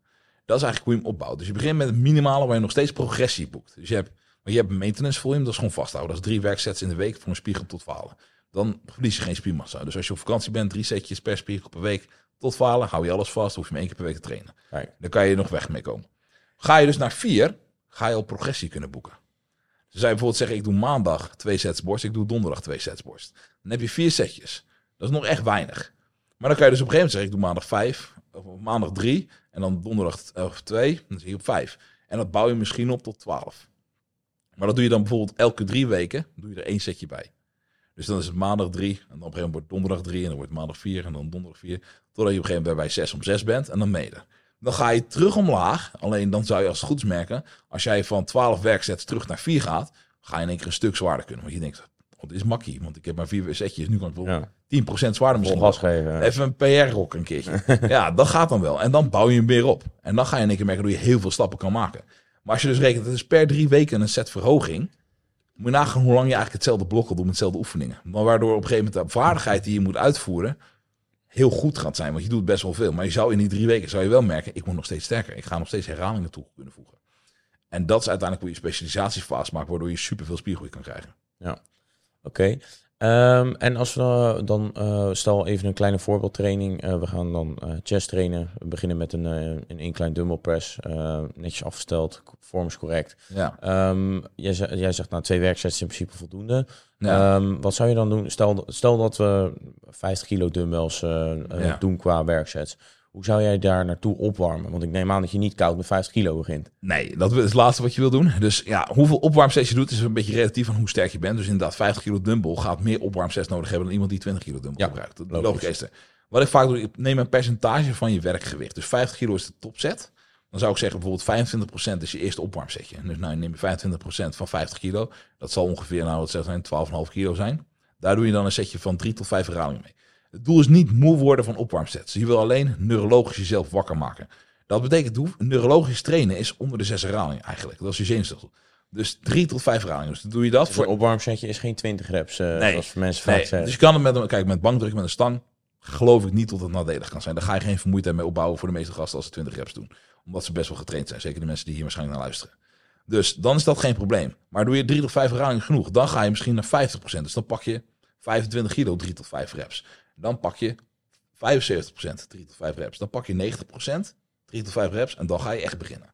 A: Dat is eigenlijk hoe je hem opbouwt. Dus je begint met het minimale waar je nog steeds progressie boekt. Dus je hebt, maar je hebt maintenance volume, dat is gewoon vasthouden. Dat is drie werksets in de week voor een spiegel tot falen. Dan verlies je geen spiermassa. Dus als je op vakantie bent, drie setjes per spiegel per week tot falen, hou je alles vast, hoef je maar één keer per week te trainen. Dan kan je nog weg mee komen. Ga je dus naar vier, ga je al progressie kunnen boeken. Dus zou je bijvoorbeeld zeggen, ik doe maandag twee sets borst, ik doe donderdag twee sets borst. Dan heb je vier setjes. Dat is nog echt weinig. Maar dan kan je dus op een gegeven moment zeggen, ik doe maandag vijf, of maandag drie, en dan donderdag eh, of twee, dan zie je op vijf. En dat bouw je misschien op tot twaalf. Maar dat doe je dan bijvoorbeeld elke drie weken, doe je er één setje bij. Dus dan is het maandag drie, en dan op een gegeven moment wordt donderdag drie, en dan wordt maandag vier, en dan donderdag vier, totdat je op een gegeven moment bij zes om zes bent, en dan mede. Dan ga je terug omlaag. Alleen dan zou je als het goed is merken, als jij van 12 werksets terug naar 4 gaat, ga je in één keer een stuk zwaarder kunnen. Want je denkt, oh, dit is makkie, want ik heb maar vier setjes, nu kan ik wel
B: Ja.
A: 10% zwaarder misschien.
B: gas geven.
A: Even een PR-rok een keertje. ja, dat gaat dan wel. En dan bouw je hem weer op. En dan ga je in één keer merken dat je heel veel stappen kan maken. Maar als je dus rekent, het is per drie weken een set verhoging. Moet je nagaan hoe lang je eigenlijk hetzelfde blok al doet met dezelfde oefeningen. Maar waardoor op een gegeven moment de vaardigheid die je moet uitvoeren heel goed gaat zijn. Want je doet best wel veel. Maar je zou in die drie weken zou je wel merken, ik word nog steeds sterker. Ik ga nog steeds herhalingen toe kunnen voegen. En dat is uiteindelijk hoe je specialisatiefase maakt, waardoor je superveel spiergroei kan krijgen.
B: Oké. Ehm, en als we dan- dan, eh, stel even een kleine voorbeeldtraining. Eh, we gaan dan eh, chest trainen. We beginnen met een, eh, een incline dumbbell press. eh, netjes afgesteld, vorm is correct.
A: Ja.
B: Ehm, jij, jij zegt nou twee werksets is in principe voldoende.
A: Ja.
B: Ehm, wat zou je dan doen? Stel, stel dat we 50 kilo dumbbells eh, eh,
A: Ja.
B: doen qua werksets. Hoe zou jij daar naartoe opwarmen? Want ik neem aan dat je niet koud met 50 kilo begint.
A: Nee, dat is het laatste wat je wil doen. Dus ja, hoeveel opwarmsets je doet is een beetje relatief aan hoe sterk je bent. Dus inderdaad, 50 kilo dumbbell gaat meer opwarmsets nodig hebben dan iemand die 20 kilo dumbbell
B: Ja,
A: gebruikt. Dat
B: logisch.
A: logisch. is. Wat ik vaak doe, ik neem een percentage van je werkgewicht. Dus 50 kilo is de topset. Dan zou ik zeggen bijvoorbeeld 25% is je eerste opwarmsetje. Dus nou, neem je 25% van 50 kilo. Dat zal ongeveer, nou wat zijn, 12,5 kilo zijn. Daar doe je dan een setje van 3 tot 5 herhalingen mee. Het doel is niet moe worden van opwarmsets. Je wil alleen neurologisch jezelf wakker maken. Dat betekent hoe neurologisch trainen is onder de zes herhalingen eigenlijk. Dat is je zenuwstelsel. Dus drie tot vijf herhalingen. Dus doe je dat
B: Voor
A: voor.
B: een opwarmsetje is geen 20 reps, eh
A: Nee.
B: zoals mensen vaak
A: Nee,
B: zeggen.
A: dus je kan het met een, kijk, met bankdruk met een stang. Geloof ik niet dat het nadelig kan zijn. Daar ga je geen vermoeidheid mee opbouwen voor de meeste gasten als ze 20 reps doen. Omdat ze best wel getraind zijn. Zeker de mensen die hier waarschijnlijk naar luisteren. Dus dan is dat geen probleem. Maar doe je drie tot vijf herhalingen genoeg, dan ga je misschien naar 50%. Dus dan pak je 25 kilo, drie tot vijf reps. Dan pak je 75%, 3 tot 5 reps. Dan pak je 90%, 3 tot 5 reps en dan ga je echt beginnen.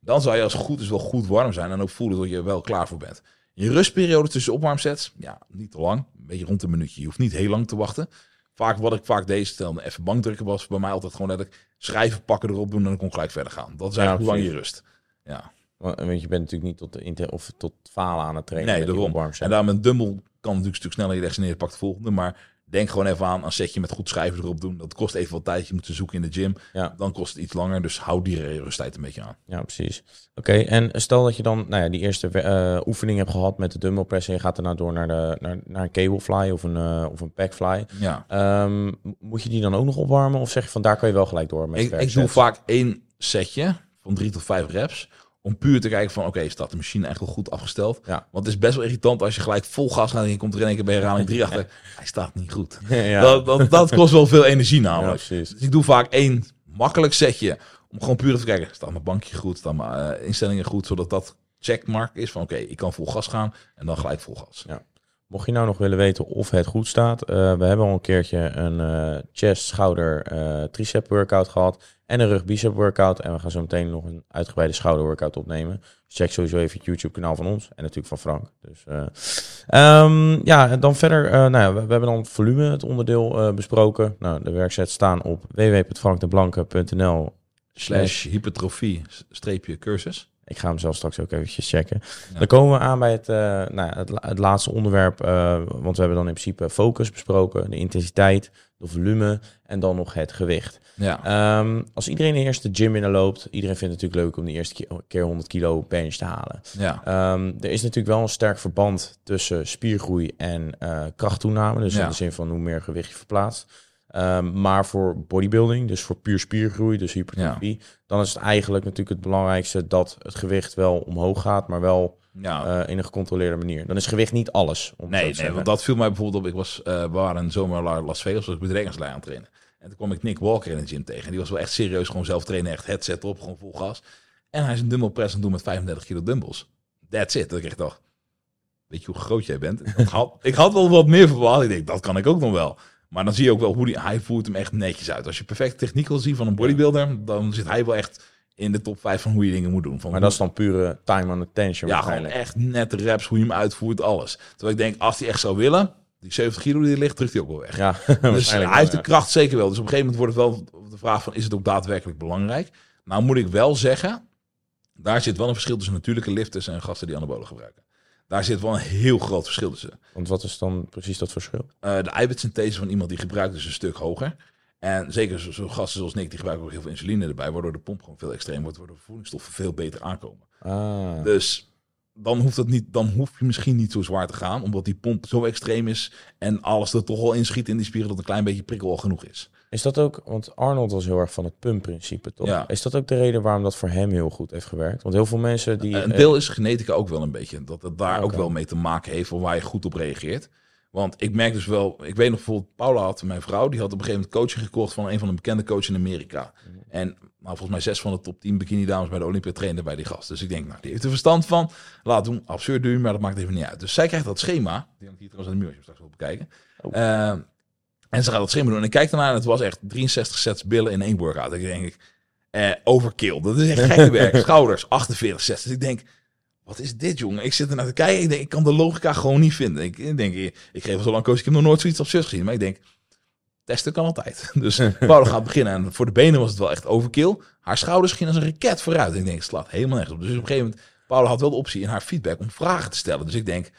A: Dan zou je als het goed is wel goed warm zijn en ook voelen dat je er wel klaar voor bent. Je rustperiode tussen opwarmsets, ja, niet te lang. Een beetje rond een minuutje. Je hoeft niet heel lang te wachten. Vaak wat ik vaak deed, stelde even bankdrukken was bij mij altijd gewoon dat ik schrijven, pakken erop doen en dan kon ik gelijk verder gaan. Dat is
B: Ja,
A: eigenlijk hoe lang je rust. Ja.
B: Want, want je bent natuurlijk niet tot, de inter of tot falen aan het trainen.
A: Nee, daarom. En daar met een dumbbell kan natuurlijk een stuk sneller. Je legt ze neer, je pakt de volgende. Maar denk gewoon even aan een setje met goed schrijven erop doen. Dat kost even wat tijd. Je moet ze zoeken in de gym.
B: Ja.
A: Dan kost het iets langer. Dus hou die rusttijd een beetje aan.
B: Ja, precies. Oké, en stel dat je dan nou ja, die eerste eh, oefening hebt gehad met de dumbbell press en je gaat daarna door naar, de, naar, naar een cable fly of een, eh of een pack fly.
A: Ja.
B: Ehm, moet je die dan ook nog opwarmen of zeg je van daar kan je wel gelijk door met
A: Ik, ik doe vaak één setje van drie tot vijf reps. Om puur te kijken van, oké, staat de machine echt wel goed afgesteld?
B: Ja.
A: Want het is best wel irritant als je gelijk vol gas gaat en je komt er in één keer bij herhaling drie achter. Hij staat niet goed.
B: ja.
A: Dat, dat, dat kost wel veel energie
B: ja,
A: namelijk. Dus ik doe vaak één makkelijk setje. Om gewoon puur te kijken. Staat mijn bankje goed? Staan mijn eh, instellingen goed? Zodat dat checkmark is van oké, ik kan vol gas gaan. En dan gelijk vol gas.
B: Mocht je nou nog willen weten of het goed staat, eh, we hebben al een keertje een eh, chest, schouder, eh tricep workout gehad en een rug bicep workout. En we gaan zo meteen nog een uitgebreide schouder workout opnemen. Dus check sowieso even het YouTube kanaal van ons en natuurlijk van Frank. Dus, ehm, ja, dan verder, nou ja, we, hebben dan volume, het onderdeel besproken. Nou, de werksets staan op www.frankdeblanke.nl
A: Slash hypertrofie streepje cursus.
B: Ik ga hem zelf straks ook eventjes checken.
A: Ja.
B: Dan komen we aan bij het, eh, nou, het, het laatste onderwerp. eh, want we hebben dan in principe focus besproken. De intensiteit, de volume en dan nog het gewicht.
A: Ja.
B: Ehm, als iedereen de eerste gym binnenloopt, iedereen vindt het natuurlijk leuk om de eerste keer 100 kilo bench te halen.
A: ja.
B: Ehm, er is natuurlijk wel een sterk verband tussen spiergroei en eh, krachttoename. Dus
A: Ja.
B: in de zin van hoe meer gewicht je verplaatst. Ehm, maar voor bodybuilding, dus voor puur spiergroei, dus hypertrofie, dan is het eigenlijk natuurlijk het belangrijkste dat het gewicht wel omhoog gaat, maar wel
A: ja.
B: eh, in een gecontroleerde manier. Dan is gewicht niet alles. Om
A: Nee, nee, want dat viel mij bijvoorbeeld op. Ik was, waren in de zomer Las Vegas, was ik bedrijfslijn aan het trainen. En toen kwam ik Nick Walker in de gym tegen. Die was wel echt serieus, gewoon zelf trainen, echt headset op, gewoon vol gas. En hij is een dumbbell press aan het doen met 35 kilo dumbbells. That's it. Dat ik echt dacht, weet je hoe groot jij bent? Ik had, ik had wel wat meer verwacht. Ik denk, dat kan ik ook nog wel. Maar dan zie je ook wel hoe die, hij voert hem echt netjes uit. Als je perfecte techniek wil zien van een bodybuilder, dan zit hij wel echt in de top 5 van hoe je dingen moet doen. Van
B: Maar dat is dan pure time and attention
A: ja, gewoon echt net reps, hoe je hem uitvoert, alles. Terwijl ik denk, als hij echt zou willen, die 70 kilo die er ligt, drukt hij ook wel weg.
B: Ja,
A: dus hij heeft de kracht zeker wel. Dus op een gegeven moment wordt het wel de vraag van, is het ook daadwerkelijk belangrijk? Nou moet ik wel zeggen, daar zit wel een verschil tussen natuurlijke lifters en gasten die anabolen gebruiken. Daar zit wel een heel groot verschil tussen.
B: Want wat is dan precies dat verschil?
A: Eh, de eiwitsynthese van iemand die gebruikt is een stuk hoger. En zeker zo'n zo gasten zoals Nick, die gebruiken ook heel veel insuline erbij, waardoor de pomp gewoon veel extreem wordt, waardoor de voedingsstoffen veel beter aankomen.
B: Ah.
A: Dus dan hoeft dat niet, dan hoef je misschien niet zo zwaar te gaan, omdat die pomp zo extreem is en alles er toch al inschiet in die spieren dat een klein beetje prikkel al genoeg is.
B: Is dat ook, want Arnold was heel erg van het pumpprincipe, toch?
A: Ja.
B: Is dat ook de reden waarom dat voor hem heel goed heeft gewerkt? Want heel veel mensen die...
A: Een
B: eh,
A: deel is genetica ook wel een beetje. Dat het daar ook wel mee te maken heeft, waar je goed op reageert. Want ik merk dus wel, ik weet nog bijvoorbeeld, Paula had, mijn vrouw, die had op een gegeven moment coaching gekocht van een van de bekende coaches in Amerika. En nou, volgens mij zes van de top 10 bikini dames bij de Olympia trainen bij die gast. Dus ik denk, nou, die heeft er verstand van. Laat doen, absurd duur, maar dat maakt even niet uit. Dus zij krijgt dat schema, die hangt hier trouwens aan de muur, als je hem straks wil bekijken.
B: Oh.
A: Eh, en ze gaat dat schema doen. En ik kijk daarna en het was echt 63 sets billen in één workout. Ik denk, eh, overkill. Dat is echt gekke werk. Schouders, 48 sets. Dus ik denk, wat is dit, jongen? Ik zit er naar te kijken. Ik denk, ik kan de logica gewoon niet vinden. Ik, ik denk, ik geef al zo lang coach. Ik heb nog nooit zoiets absurds gezien. Maar ik denk, testen kan altijd. Dus Paula gaat beginnen. En voor de benen was het wel echt overkill. Haar schouders gingen als een raket vooruit. Ik denk, het slaat helemaal nergens op. Dus op een gegeven moment, Paula had wel de optie in haar feedback om vragen te stellen. Dus ik denk,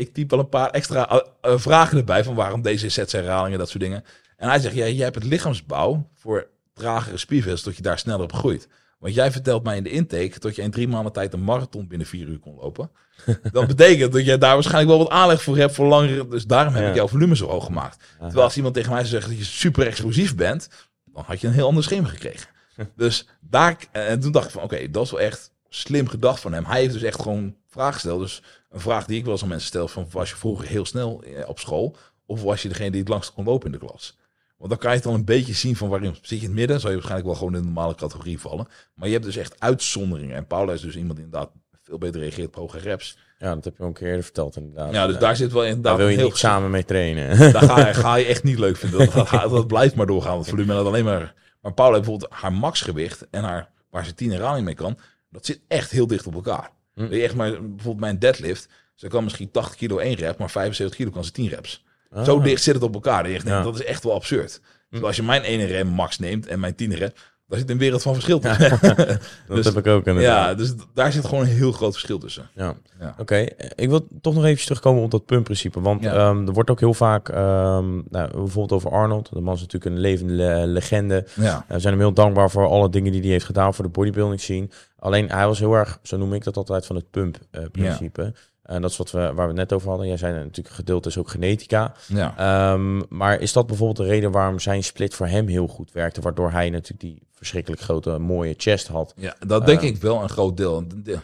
A: ik typ wel een paar extra eh, eh, vragen erbij van waarom deze sets herhalingen, dat soort dingen. En hij zegt, ja, jij hebt het lichaamsbouw voor tragere spiervels, dat je daar sneller op groeit. Want jij vertelt mij in de intake dat je in drie maanden tijd een marathon binnen vier uur kon lopen. Dat betekent dat jij daar waarschijnlijk wel wat aanleg voor hebt voor langere. Dus daarom heb
B: Ja.
A: ik jouw volume zo hoog gemaakt. Terwijl als iemand tegen mij zou zeggen dat je super explosief bent, dan had je een heel ander schema gekregen. Dus daar, en toen dacht ik van, oké, dat is wel echt slim gedacht van hem. Hij heeft dus echt gewoon vragen gesteld. Dus een vraag die ik wel eens aan mensen stel, van was je vroeger heel snel eh, op school? Of was je degene die het langst kon lopen in de klas? Want dan kan je het dan een beetje zien van waarin zit je in het midden. Zou je waarschijnlijk wel gewoon in de normale categorie vallen. Maar je hebt dus echt uitzonderingen. En Paula is dus iemand die inderdaad veel beter reageert op hoge reps.
B: Ja, dat heb je al een keer eerder verteld inderdaad.
A: Ja, dus daar zit wel inderdaad
B: daar wil je
A: heel
B: niet samen mee trainen.
A: daar ga je, ga je echt niet leuk vinden. Dat, gaat- dat blijft maar doorgaan. Het volume dat alleen maar. Maar Paula heeft bijvoorbeeld haar maxgewicht en haar waar ze 10 herhalingen mee kan, dat zit echt heel dicht op elkaar.
B: Hm.
A: Weet je echt maar bijvoorbeeld mijn deadlift, ze kan misschien 80 kilo één rep, maar 75 kilo kan ze 10 reps.
B: Ah.
A: Zo dicht zit het op elkaar. Dat echt
B: Ja.
A: Dat is echt wel absurd. Dus als je mijn ene rem max neemt en mijn 10 rep, daar zit een wereld van verschil tussen.
B: Dat
A: Dus-
B: heb ik ook inderdaad.
A: ja, dus daar zit gewoon een heel groot verschil tussen.
B: Ja.
A: Ja.
B: Oké, ik wil toch nog even terugkomen op dat pumpprincipe. Want
A: Ja.
B: ehm, er wordt ook heel vaak, ehm, nou, bijvoorbeeld over Arnold. De man is natuurlijk een levende le- legende.
A: Ja,
B: Eh, we zijn hem heel dankbaar voor alle dingen die hij heeft gedaan voor de bodybuilding scene. Alleen hij was heel erg, zo noem ik dat altijd, van het pump-principe. En dat is wat we, waar we het net over hadden. Jij zei natuurlijk, gedeelte is ook genetica.
A: ja.
B: Ehm, maar is dat bijvoorbeeld de reden waarom zijn split voor hem heel goed werkte? Waardoor hij natuurlijk die verschrikkelijk grote, mooie chest had.
A: Ja, dat denk
B: Eh,
A: ik wel een groot deel. De- de-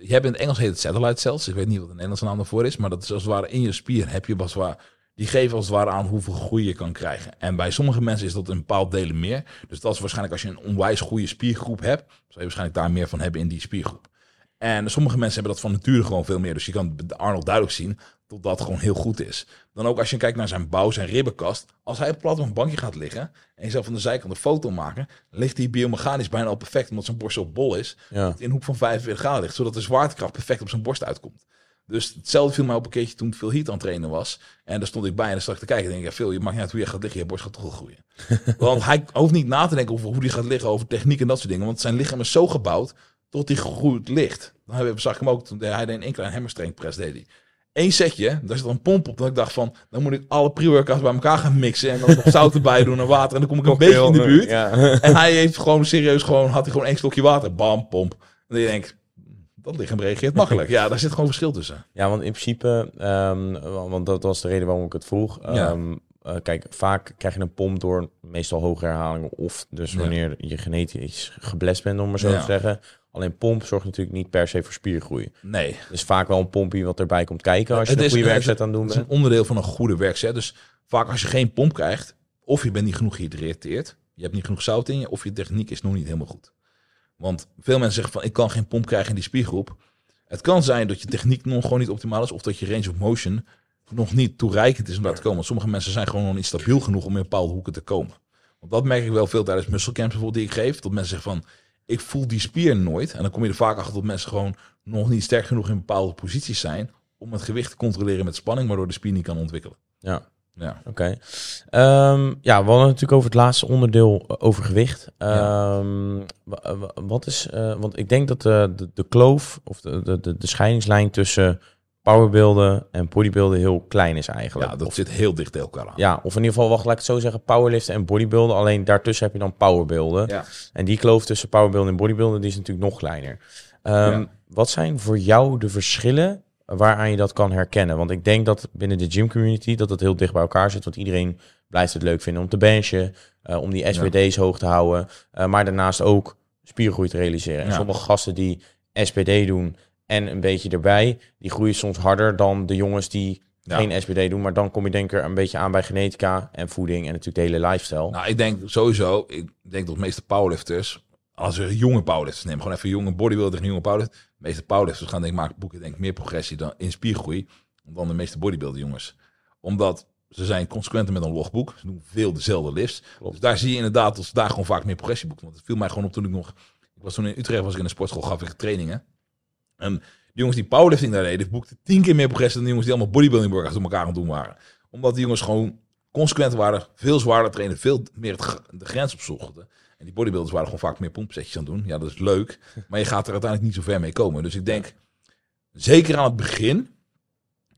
A: Je hebt in het Engels heet het satellite cells. Ik weet niet wat de Nederlandse naam daarvoor is. Maar dat is als het ware in je spier heb je ware... Die geven als het ware aan hoeveel groei je kan krijgen. En bij sommige mensen is dat in bepaald delen meer. Dus dat is waarschijnlijk als je een onwijs goede spiergroep hebt... zou je waarschijnlijk daar meer van hebben in die spiergroep. En sommige mensen hebben dat van nature gewoon veel meer. Dus je kan Arnold duidelijk zien dat dat gewoon heel goed is. Dan ook als je kijkt naar zijn bouw, zijn ribbenkast. Als hij plat op een bankje gaat liggen en je zou van de zijkant een foto maken, ligt hij biomechanisch bijna al perfect, omdat zijn borst zo bol is,
B: Ja,
A: in een hoek van 45 graden ligt, zodat de zwaartekracht perfect op zijn borst uitkomt. Dus hetzelfde viel mij op een keertje toen veel heat aan het trainen was. En daar stond ik bij en dan zag ik te kijken. En denk ik, ja, veel, je maakt niet uit hoe je gaat liggen, je borst gaat toch wel groeien. want hij hoeft niet na te denken over hoe hij gaat liggen, over techniek en dat soort dingen. Want zijn lichaam is zo gebouwd tot hij goed ligt. Dan hebben- zag ik hem ook, toen hij deed een incline hammerstrength press, deed hij. Eén setje, daar zit een pomp op. Dat ik dacht van, dan moet ik alle pre-workouts bij elkaar gaan mixen. En dan nog zout erbij doen en water. En dan kom ik een beetje in de buurt.
B: Ja.
A: En hij heeft gewoon serieus gewoon, had hij gewoon één slokje water. Bam, pomp. En dan denk ik, dat lichaam reageert makkelijk. Ja, daar zit gewoon verschil tussen.
B: Ja, want in principe, ehm, want dat was de reden waarom ik het vroeg.
A: Ja.
B: Ehm, eh, kijk, vaak krijg je een pomp door meestal hoge herhalingen. Of dus
A: Ja.
B: wanneer je genetisch geblest bent, om maar zo
A: Ja.
B: te zeggen. Alleen pomp zorgt natuurlijk niet per se voor spiergroei.
A: Nee,
B: Dus vaak wel een pompje wat erbij komt kijken als je
A: Het
B: een
A: is-
B: goede werkzet aan het doen
A: het is een onderdeel van een goede werkzet. Dus vaak als je geen pomp krijgt, of je bent niet genoeg gehydrateerd, je hebt niet genoeg zout in je, of je techniek is nog niet helemaal goed. Want veel mensen zeggen van, ik kan geen pomp krijgen in die spiergroep. Het kan zijn dat je techniek nog gewoon niet optimaal is, of dat je range of motion nog niet toereikend is om daar te komen. Want sommige mensen zijn gewoon nog niet stabiel genoeg om in bepaalde hoeken te komen. Want dat merk ik wel veel tijdens muscle camps bijvoorbeeld die ik geef. Dat mensen zeggen van, ik voel die spier nooit. En dan kom je er vaak achter dat mensen gewoon nog niet sterk genoeg in bepaalde posities zijn om het gewicht te controleren met spanning, waardoor de spier niet kan ontwikkelen.
B: Ja.
A: Ja.
B: Oké. Ehm, ja, we hadden natuurlijk over het laatste onderdeel eh, over gewicht.
A: Ja.
B: Ehm, wa- wa- wat is, eh, want ik denk dat de, de, de kloof of de, de, de scheidingslijn tussen powerbeelden en bodybuilden heel klein is eigenlijk.
A: Ja, dat
B: of,
A: zit heel dicht tegen elkaar aan.
B: ja, of in ieder geval, wacht, laat ik het zo zeggen, powerliften en bodybuilden. Alleen daartussen heb je dan powerbeelden.
A: Ja.
B: En die kloof tussen powerbeelden en bodybuilden, die is natuurlijk nog kleiner. Ehm,
A: Ja.
B: Wat zijn voor jou de verschillen waaraan je dat kan herkennen? Want ik denk dat binnen de gym community dat het heel dicht bij elkaar zit. Want iedereen blijft het leuk vinden om te benchen, eh, om die SBD's hoog te houden. eh, maar daarnaast ook spiergroei te realiseren. En sommige gasten die SPD doen en een beetje erbij, die groeien soms harder dan de jongens die
A: Ja.
B: geen SBD doen. Maar dan kom je denk ik er een beetje aan bij genetica en voeding en natuurlijk de hele lifestyle.
A: Nou, ik denk sowieso, ik denk dat de meeste powerlifters, als we jonge powerlifters nemen, gewoon even jonge bodybuilder tegen jonge powerlifters, de meeste powerlifters gaan denk ik maken boeken denk ik meer progressie dan in spiergroei dan de meeste bodybuilder jongens. Omdat ze zijn consequenter met een logboek, ze doen veel dezelfde lifts.
B: Klopt.
A: Dus daar zie je inderdaad dat ze daar gewoon vaak meer progressie boeken. Want het viel mij gewoon op toen ik nog, ik was toen in Utrecht, was ik in de sportschool, gaf ik trainingen. En de jongens die powerlifting daar deden, boekten tien keer meer progressie dan de jongens die allemaal bodybuilding workouts door elkaar aan het doen waren. Omdat die jongens gewoon consequent waren, veel zwaarder trainen, veel meer de grens opzochten. En die bodybuilders waren gewoon vaak meer pompsetjes aan het doen. Ja, dat is leuk, maar je gaat er uiteindelijk niet zo ver mee komen. Dus ik denk, zeker aan het begin,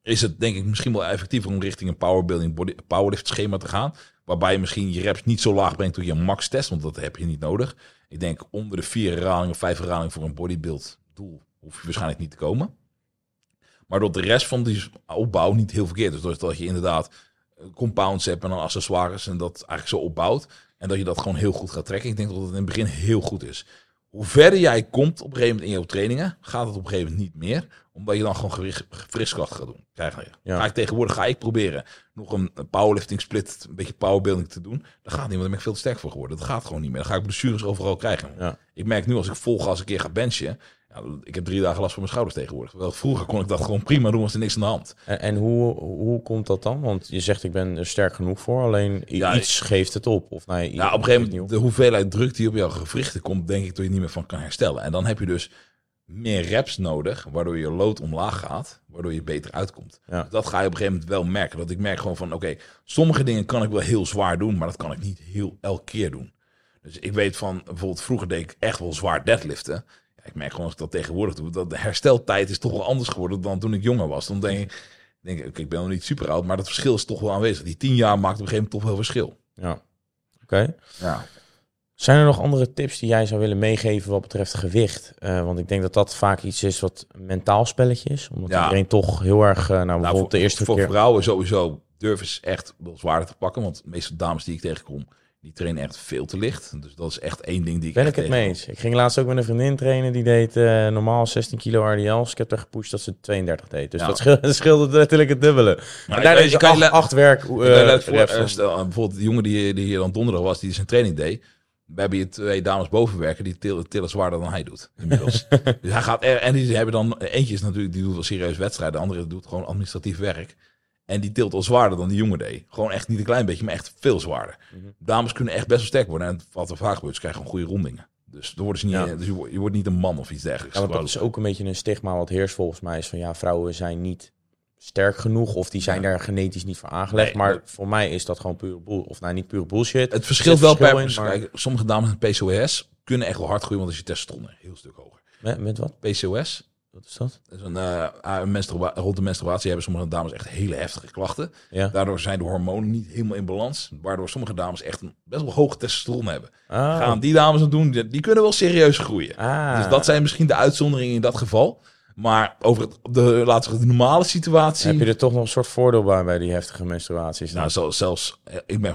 A: is het denk ik misschien wel effectiever om richting een powerbuilding powerlift schema te gaan. Waarbij je misschien je reps niet zo laag brengt door je max test, want dat heb je niet nodig. Ik denk onder de vier herhalingen vijf herhalingen voor een bodybuild doel hoef je waarschijnlijk niet te komen. Maar dat de rest van die opbouw niet heel verkeerd is. Dus dat je inderdaad eh, compounds hebt en dan accessoires en dat eigenlijk zo opbouwt. En dat je dat gewoon heel goed gaat trekken. Ik denk dat het in het begin heel goed is. Hoe verder jij komt op een gegeven moment in jouw trainingen, gaat het op een gegeven moment niet meer. Omdat je dan gewoon gewicht- friskracht gaat doen. Krijg je.
B: Ja.
A: Ga ik tegenwoordig ga ik proberen nog een, een powerlifting split, een beetje powerbuilding te doen. Dat gaat niet, want daar ben ik veel te sterk voor geworden. Dat gaat gewoon niet meer. Dan ga ik blessures overal krijgen.
B: Ja.
A: Ik merk nu als ik vol gas een keer ga benchen. Ik heb drie dagen last van mijn schouders tegenwoordig. Terwijl vroeger kon ik dat gewoon prima doen, was er niks aan de hand.
B: En, en hoe, hoe komt dat dan? Want je zegt ik ben er sterk genoeg voor, alleen
A: Ja,
B: iets geeft het op. Of nee,
A: Ja, op een gegeven moment, de hoeveelheid druk die op jouw gewrichten komt, denk ik dat je niet meer van kan herstellen. En dan heb je dus meer reps nodig, waardoor je lood omlaag gaat, waardoor je beter uitkomt.
B: Ja.
A: Dus dat ga je op een gegeven moment wel merken. Dat ik merk gewoon van, oké, sommige dingen kan ik wel heel zwaar doen, maar dat kan ik niet heel elke keer doen. Dus ik weet van, bijvoorbeeld vroeger deed ik echt wel zwaar deadliften. Ik merk gewoon als ik dat tegenwoordig doe, dat de hersteltijd is toch wel anders geworden dan toen ik jonger was. Dan denk ik, denk ik ben nog niet super oud, maar dat verschil is toch wel aanwezig. Die tien jaar maakt op een gegeven moment toch wel verschil.
B: Ja. Oké.
A: Ja.
B: Zijn er nog andere tips die jij zou willen meegeven wat betreft gewicht? Eh, want ik denk dat dat vaak iets is wat een mentaal spelletje is. Omdat
A: Ja.
B: iedereen toch heel erg, eh, nou bijvoorbeeld
A: Nou, voor,
B: de eerste
A: voor
B: keer...
A: vrouwen sowieso durven ze echt wel zwaarder te pakken. Want de meeste dames die ik tegenkom, die trainen echt veel te licht. Dus dat is echt één ding die ik
B: Ben ik het mee eens. Ik ging laatst ook met een vriendin trainen. Die deed eh, normaal 16 kilo RDL's. Ik heb er gepusht dat ze 32 deed. Dus
A: Ja.
B: dat scheelde, natuurlijk het dubbele.
A: Maar
B: daar deed ze
A: ik kan je
B: acht,
A: le-
B: acht werk eh,
A: voor, eh, stel, bijvoorbeeld de jongen die, die hier dan donderdag was, die zijn training deed. We hebben hier twee dames boven werken, die tillen, tillen zwaarder dan hij doet. Inmiddels. dus hij gaat er, en die hebben dan, eentje is natuurlijk, die doet wel serieus wedstrijden, de andere doet gewoon administratief werk. En die tilt al zwaarder dan die jongen deed. Gewoon echt niet een klein beetje, maar echt veel zwaarder.
B: Mhm.
A: Dames kunnen echt best wel sterk worden. En wat er vaak gebeurt, ze krijgen gewoon goede rondingen. Dus, dan worden ze niet,
B: Ja.
A: dus je, wordt, je wordt niet een man of iets dergelijks.
B: Ja, dat is ook een beetje een stigma wat heerst volgens mij. Is van ja, vrouwen zijn niet sterk genoeg of die zijn
A: Ja.
B: daar genetisch niet voor aangelegd.
A: Nee,
B: maar voor mij is dat gewoon puur bull, of nou niet puur bullshit.
A: Het verschilt wel per...
B: in, maar-
A: kijk, sommige dames met PCOS kunnen echt wel hard groeien, want als je testosteron heel stuk hoger.
B: Met, met wat?
A: PCOS,
B: Wat is dat?
A: dat is een, menstrua- rond de menstruatie hebben sommige dames echt hele heftige klachten.
B: Ja.
A: Daardoor zijn de hormonen niet helemaal in balans, waardoor sommige dames echt een best wel hoge testosteron hebben.
B: Ah.
A: Gaan die dames het doen, die, kunnen wel serieus groeien.
B: Ah.
A: Dus dat zijn misschien de uitzonderingen in dat geval. Maar over het, de, laten we zeggen, de normale situatie...
B: Heb je er toch nog een soort voordeel bij bij die heftige menstruaties?
A: Nou, zo- zelfs, eh, ik ben,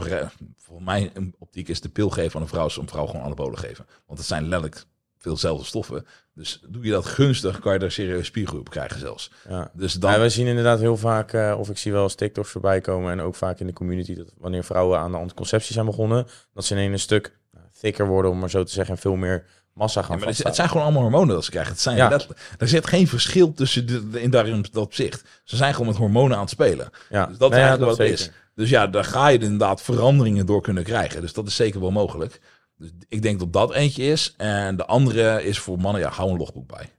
A: voor mij in optiek is de pil geven aan een vrouw, is een vrouw gewoon anabolen geven. Want het zijn letterlijk veelzelfde stoffen. Dus doe je dat gunstig, kan je daar serieus spiergroei op krijgen zelfs.
B: ja.
A: Dus dan,
B: Ja, we zien inderdaad heel vaak, eh, of ik zie wel eens TikToks voorbij komen en ook vaak in de community, dat wanneer vrouwen aan de anticonceptie zijn begonnen, dat ze ineens een stuk nou, thicker worden, om maar zo te zeggen, en veel meer massa gaan
A: Ja, maar het,
B: vasthouden.
A: het zijn gewoon allemaal hormonen dat ze krijgen. Het zijn
B: Ja.
A: letterlijk- er zit geen verschil tussen de, de- in daarin dat opzicht. Ze zijn gewoon met hormonen aan het spelen.
B: Ja,
A: Dus dat is
B: ja,
A: wat het is. Dus ja, daar ga je inderdaad veranderingen door kunnen krijgen. Dus dat is zeker wel mogelijk. Dus ik denk dat dat eentje is. En de andere is voor mannen, ja, hou een logboek bij.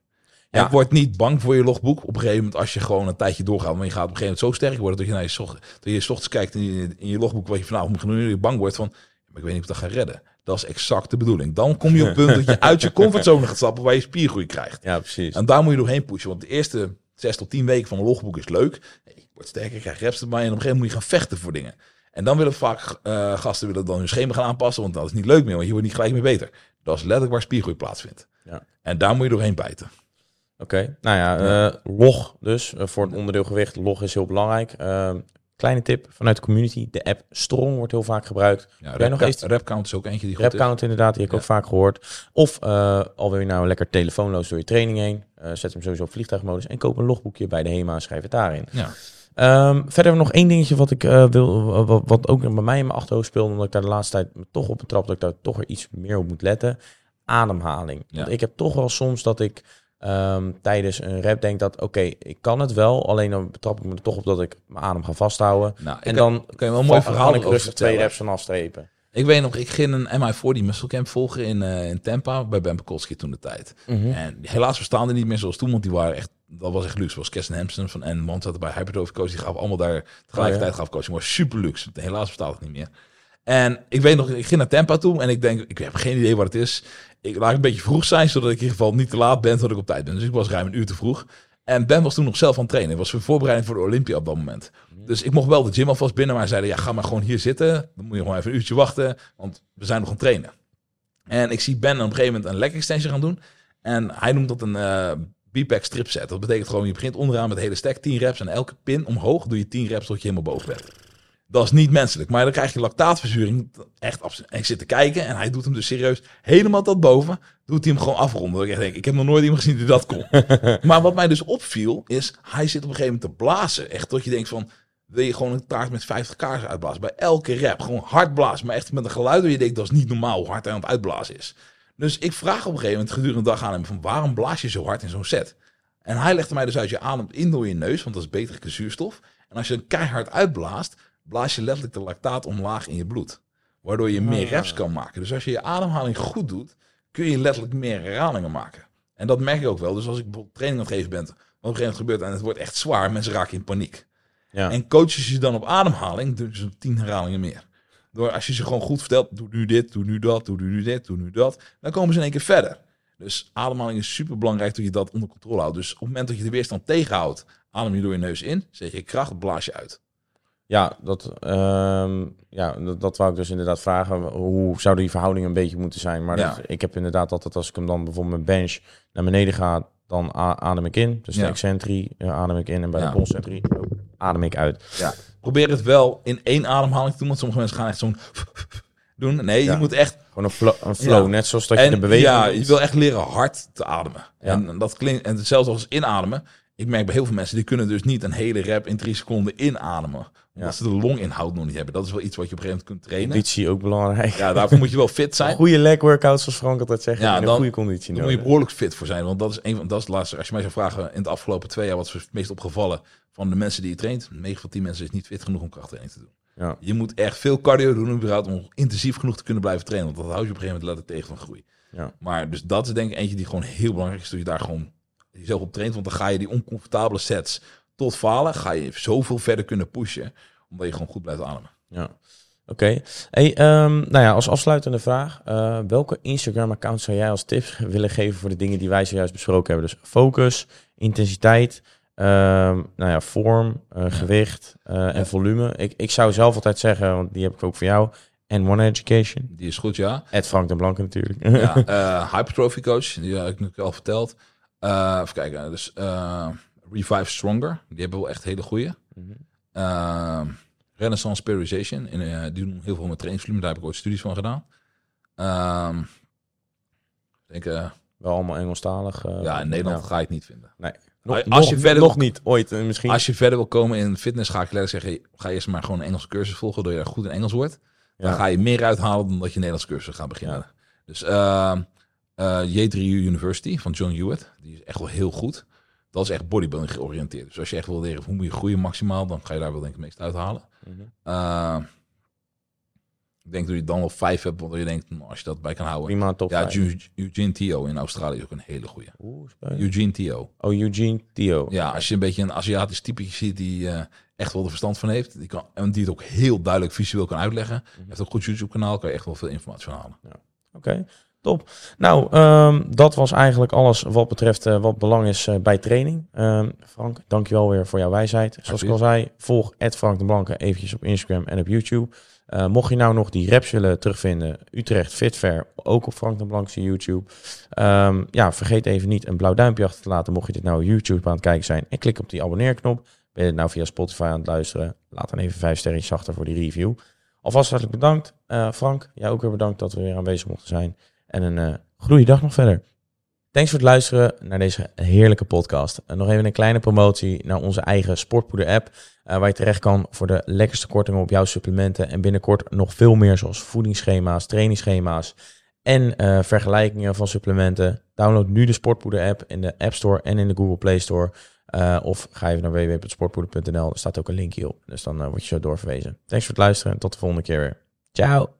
A: En
B: Ja.
A: word niet bang voor je logboek. Op een gegeven moment, als je gewoon een tijdje doorgaat, maar je gaat op een gegeven moment zo sterk worden dat je naar je, zocht, dat je 's ochtends kijkt in je, in je logboek wat je vanavond moet gaan je bang wordt van, maar ik weet niet of ik dat ga redden. Dat is exact de bedoeling. Dan kom je op het punt dat je uit je comfortzone gaat stappen waar je spiergroei krijgt.
B: Ja, precies.
A: En daar moet je doorheen pushen. Want de eerste zes tot tien weken van een logboek is leuk. Nee, ik word sterker, ik krijg reps erbij en op een gegeven moment moet je gaan vechten voor dingen. En dan willen vaak eh, gasten willen dan hun schema gaan aanpassen, want dat is niet leuk meer, want je wordt niet gelijk meer beter. Dat is letterlijk waar spiergroei plaatsvindt.
B: Ja.
A: En daar moet je doorheen bijten.
B: Oké, nou ja, eh, log dus eh, voor het onderdeel gewicht. Log is heel belangrijk. Kleine tip vanuit de community. De app Strong wordt heel vaak gebruikt.
A: Ja, rep,
B: nog eens-
A: repcount is ook eentje die goed is.
B: Rapcount inderdaad, die heb ik
A: Ja.
B: ook vaak gehoord. Of al wil je nou lekker telefoonloos door je training heen. zet hem sowieso op vliegtuigmodus en koop een logboekje bij de HEMA en schrijf het daarin.
A: Ja.
B: Ehm, verder nog één dingetje wat ik eh, wil, wat, wat ook bij mij in mijn achterhoofd speelde, omdat ik daar de laatste tijd me toch op een trap dat ik daar toch weer iets meer op moet letten. Ademhaling.
A: Ja.
B: Want ik heb toch wel soms dat ik ehm, tijdens een rap denk dat oké, ik kan het wel, alleen dan betrap ik me er toch op dat ik mijn adem ga vasthouden.
A: Nou,
B: en dan
A: kan je wel een mooi verhaal
B: ik rustig twee reps van afstrepen.
A: Ik weet nog, ik ging een MI4 Muscle Camp volgen in, eh, in Tampa bij Ben Pekolski toen de tijd.
B: Mhm.
A: En helaas bestaan die niet meer zoals toen, want die waren echt, dat was echt luxe. Zoals Kirsten Hampson van en man zat bij Hyperdove Coach, die gaf allemaal daar tegelijkertijd
B: Oh,
A: gaf coaching. was super luxe. Helaas bestaat het niet meer. En ik weet nog, ik ging naar Tampa toe en ik denk, ik heb geen idee wat het is. Ik laat een beetje vroeg zijn, zodat ik in ieder geval niet te laat ben, zodat ik op tijd ben. Dus ik was ruim een uur te vroeg. En Ben was toen nog zelf aan het trainen. Was voor voorbereiding voor de Olympia op dat moment. Dus ik mocht wel de gym alvast binnen, maar zeiden, ja, ga maar gewoon hier zitten. Dan moet je gewoon even een uurtje wachten, want we zijn nog aan het trainen. En ik zie Ben op een gegeven moment een leg extension gaan doen. En hij noemt dat een eh B-pack strip set. Dat betekent gewoon, je begint onderaan met de hele stack, 10 reps. En elke pin omhoog doe je 10 reps tot je helemaal boven bent. Dat is niet menselijk. Maar dan krijg je lactaatverzuring. Echt. En ik zit te kijken en hij doet hem dus serieus helemaal tot boven. Doet hij hem gewoon afronden. Dat ik denk, ik heb nog nooit iemand gezien die dat kon. maar wat mij dus opviel, is hij zit op een gegeven moment te blazen. Echt tot je denkt van, wil je gewoon een taart met 50 kaarsen uitblazen. Bij elke rap. Gewoon hard blazen. Maar echt met een geluid waar je denkt, dat is niet normaal hoe hard hij aan het uitblazen is. Dus ik vraag op een gegeven moment gedurende de dag aan hem van, waarom blaas je zo hard in zo'n set? En hij legde mij dus uit, je ademt in door je neus, want dat is betere zuurstof. En als je een keihard uitblaast, blaas je letterlijk de lactaat omlaag in je bloed. Waardoor je meer
B: Ah.
A: reps kan maken. Dus als je je ademhaling goed doet, kun je letterlijk meer herhalingen maken. En dat merk ik ook wel. Dus als ik bijvoorbeeld training aan het geven ben, wat op een gegeven moment gebeurt en het wordt echt zwaar, mensen raken in paniek.
B: Ja.
A: En coaches je dan op ademhaling, ze tien herhalingen meer. Door als je ze gewoon goed vertelt, doe nu dit, doe nu dat, doe nu dit, doe nu dat, dan komen ze in één keer verder. Dus ademhaling is super belangrijk dat je dat onder controle houdt. Dus op het moment dat je de weerstand tegenhoudt, adem je door je neus in, zeg je kracht, blaas je uit.
B: Ja, dat, ehm, ja dat, dat wou ik dus inderdaad vragen. Hoe zou die verhouding een beetje moeten zijn? Maar
A: Ja.
B: dat- ik heb inderdaad altijd, als ik hem dan bijvoorbeeld mijn bench naar beneden ga, dan adem ik in. Dus de
A: Ja.
B: excentrie eh, adem ik in en bij
A: Ja.
B: de concentrie adem ik uit.
A: Probeer het wel in één ademhaling te doen, want sommige mensen gaan echt zo'n doen. Nee,
B: Ja.
A: je moet echt
B: Gewoon een flow, een flow
A: Ja.
B: net zoals dat je de beweging
A: ja,
B: doet.
A: je wil echt leren hard te ademen.
B: Ja.
A: En dat klinkt en hetzelfde als inademen. Ik merk bij heel veel mensen die kunnen dus niet een hele rap in drie seconden inademen, omdat
B: Ja.
A: ze de longinhoud nog niet hebben. Dat is wel iets wat je op een gegeven moment kunt trainen.
B: Conditie ook belangrijk.
A: Ja, daarvoor moet je wel fit zijn.
B: Goede leg workouts, zoals Frank altijd zegt.
A: Ja,
B: en een
A: dan-
B: goede conditie
A: Daar moet je
B: nodig.
A: behoorlijk fit voor zijn. Want dat is een van dat is het laatste. Als je mij zou vragen in de afgelopen twee jaar wat is het meest opgevallen van de mensen die je traint. 9 van 10 mensen is niet fit genoeg om krachttraining te doen.
B: Ja.
A: Je moet echt veel cardio doen überhaupt om intensief genoeg te kunnen blijven trainen. Want dat houdt je op een gegeven moment letterlijk tegen van groei.
B: Ja.
A: Maar dus dat is denk ik eentje die gewoon heel belangrijk is. Dat je daar gewoon jezelf op traint. Want dan ga je die oncomfortabele sets tot falen. Ga je zoveel verder kunnen pushen. Omdat je gewoon goed blijft ademen.
B: Ja. Oké. Hey, ehm, nou ja, als afsluitende vraag. eh, welke Instagram-account zou jij als tips willen geven voor de dingen die wij zojuist besproken hebben? Dus focus, intensiteit, ehm, nou ja, vorm, eh, gewicht eh, en volume. Ik, ik zou zelf altijd zeggen, want die heb ik ook voor jou. En One Education.
A: Die is goed, ja.
B: Ed Frank de Blanke natuurlijk.
A: ja Hypertrophy coach. Die heb ik natuurlijk al verteld. Eh even kijken. Dus eh, Revive Stronger. Die hebben wel echt hele goede.
B: Mhm.
A: Uh, Renaissance Periodization. En, eh, die doen heel veel met trainingsvolume. Daar heb ik ooit studies van gedaan. Ehm, denk,
B: Wel allemaal Engelstalig.
A: ja, in Nederland
B: ja.
A: ga je het niet vinden.
B: Nog,
A: Als
B: nog,
A: je verder
B: nog
A: wil-
B: niet, ooit misschien.
A: Als je verder wil komen in fitness, ga ik letterlijk zeggen, ga eerst maar gewoon een Engelse cursus volgen, dat je daar goed in Engels wordt. Dan
B: Ja.
A: ga je meer uithalen dan dat je Nederlands cursus gaat beginnen.
B: Ja.
A: Dus ehm, eh, J3U University van John Hewitt, die is echt wel heel goed. Dat is echt bodybuilding georiënteerd. Dus als je echt wil leren hoe moet je groeien maximaal, dan ga je daar wel denk ik het meest uithalen.
B: Mhm.
A: Uh, ik denk dat je dan wel vijf hebt, want je denkt, nou, als je dat bij kan houden.
B: Prima, top
A: Ja, Eugene Theo in Australië is ook een hele
B: spannend.
A: Eugene Theo.
B: Oh, Eugene Theo.
A: Ja, als je een beetje een Aziatisch type ziet die eh, echt wel de verstand van heeft. Die kan, en die het ook heel duidelijk visueel kan uitleggen.
B: Mhm.
A: Heeft ook een goed YouTube kanaal, kan je echt wel veel informatie van halen.
B: Oké. Top. Nou, ehm, dat was eigenlijk alles wat betreft uh, wat belang is uh, bij training. Um, Frank, dankjewel weer voor jouw wijsheid. Zoals ik al zei, volg Frank de Blanke eventjes op Instagram en op YouTube. Uh, mocht je nou nog die raps willen terugvinden, Utrecht Fit Fair, ook op Frank de Blankse YouTube. Um, ja, vergeet even niet een blauw duimpje achter te laten mocht je dit nou YouTube aan het kijken zijn. En klik op die abonneerknop. Ben je het nou via Spotify aan het luisteren? Laat dan even vijf sterretjes achter voor die review. Alvast hartelijk bedankt. Frank, jij ook weer bedankt dat we weer aanwezig mochten zijn. En een uh, goede dag nog verder. Thanks voor het luisteren naar deze heerlijke podcast. En nog even een kleine promotie naar onze eigen Sportpoeder app. Uh, waar je terecht kan voor de lekkerste kortingen op jouw supplementen. En binnenkort nog veel meer zoals voedingsschema's, trainingsschema's en uh, vergelijkingen van supplementen. Download nu de Sportpoeder app in de App Store en in de Google Play Store. Of ga even naar www.sportpoeder.nl. Er staat ook een linkje op. Dus dan word je zo doorverwezen. Thanks voor het luisteren en tot de volgende keer weer. Ciao!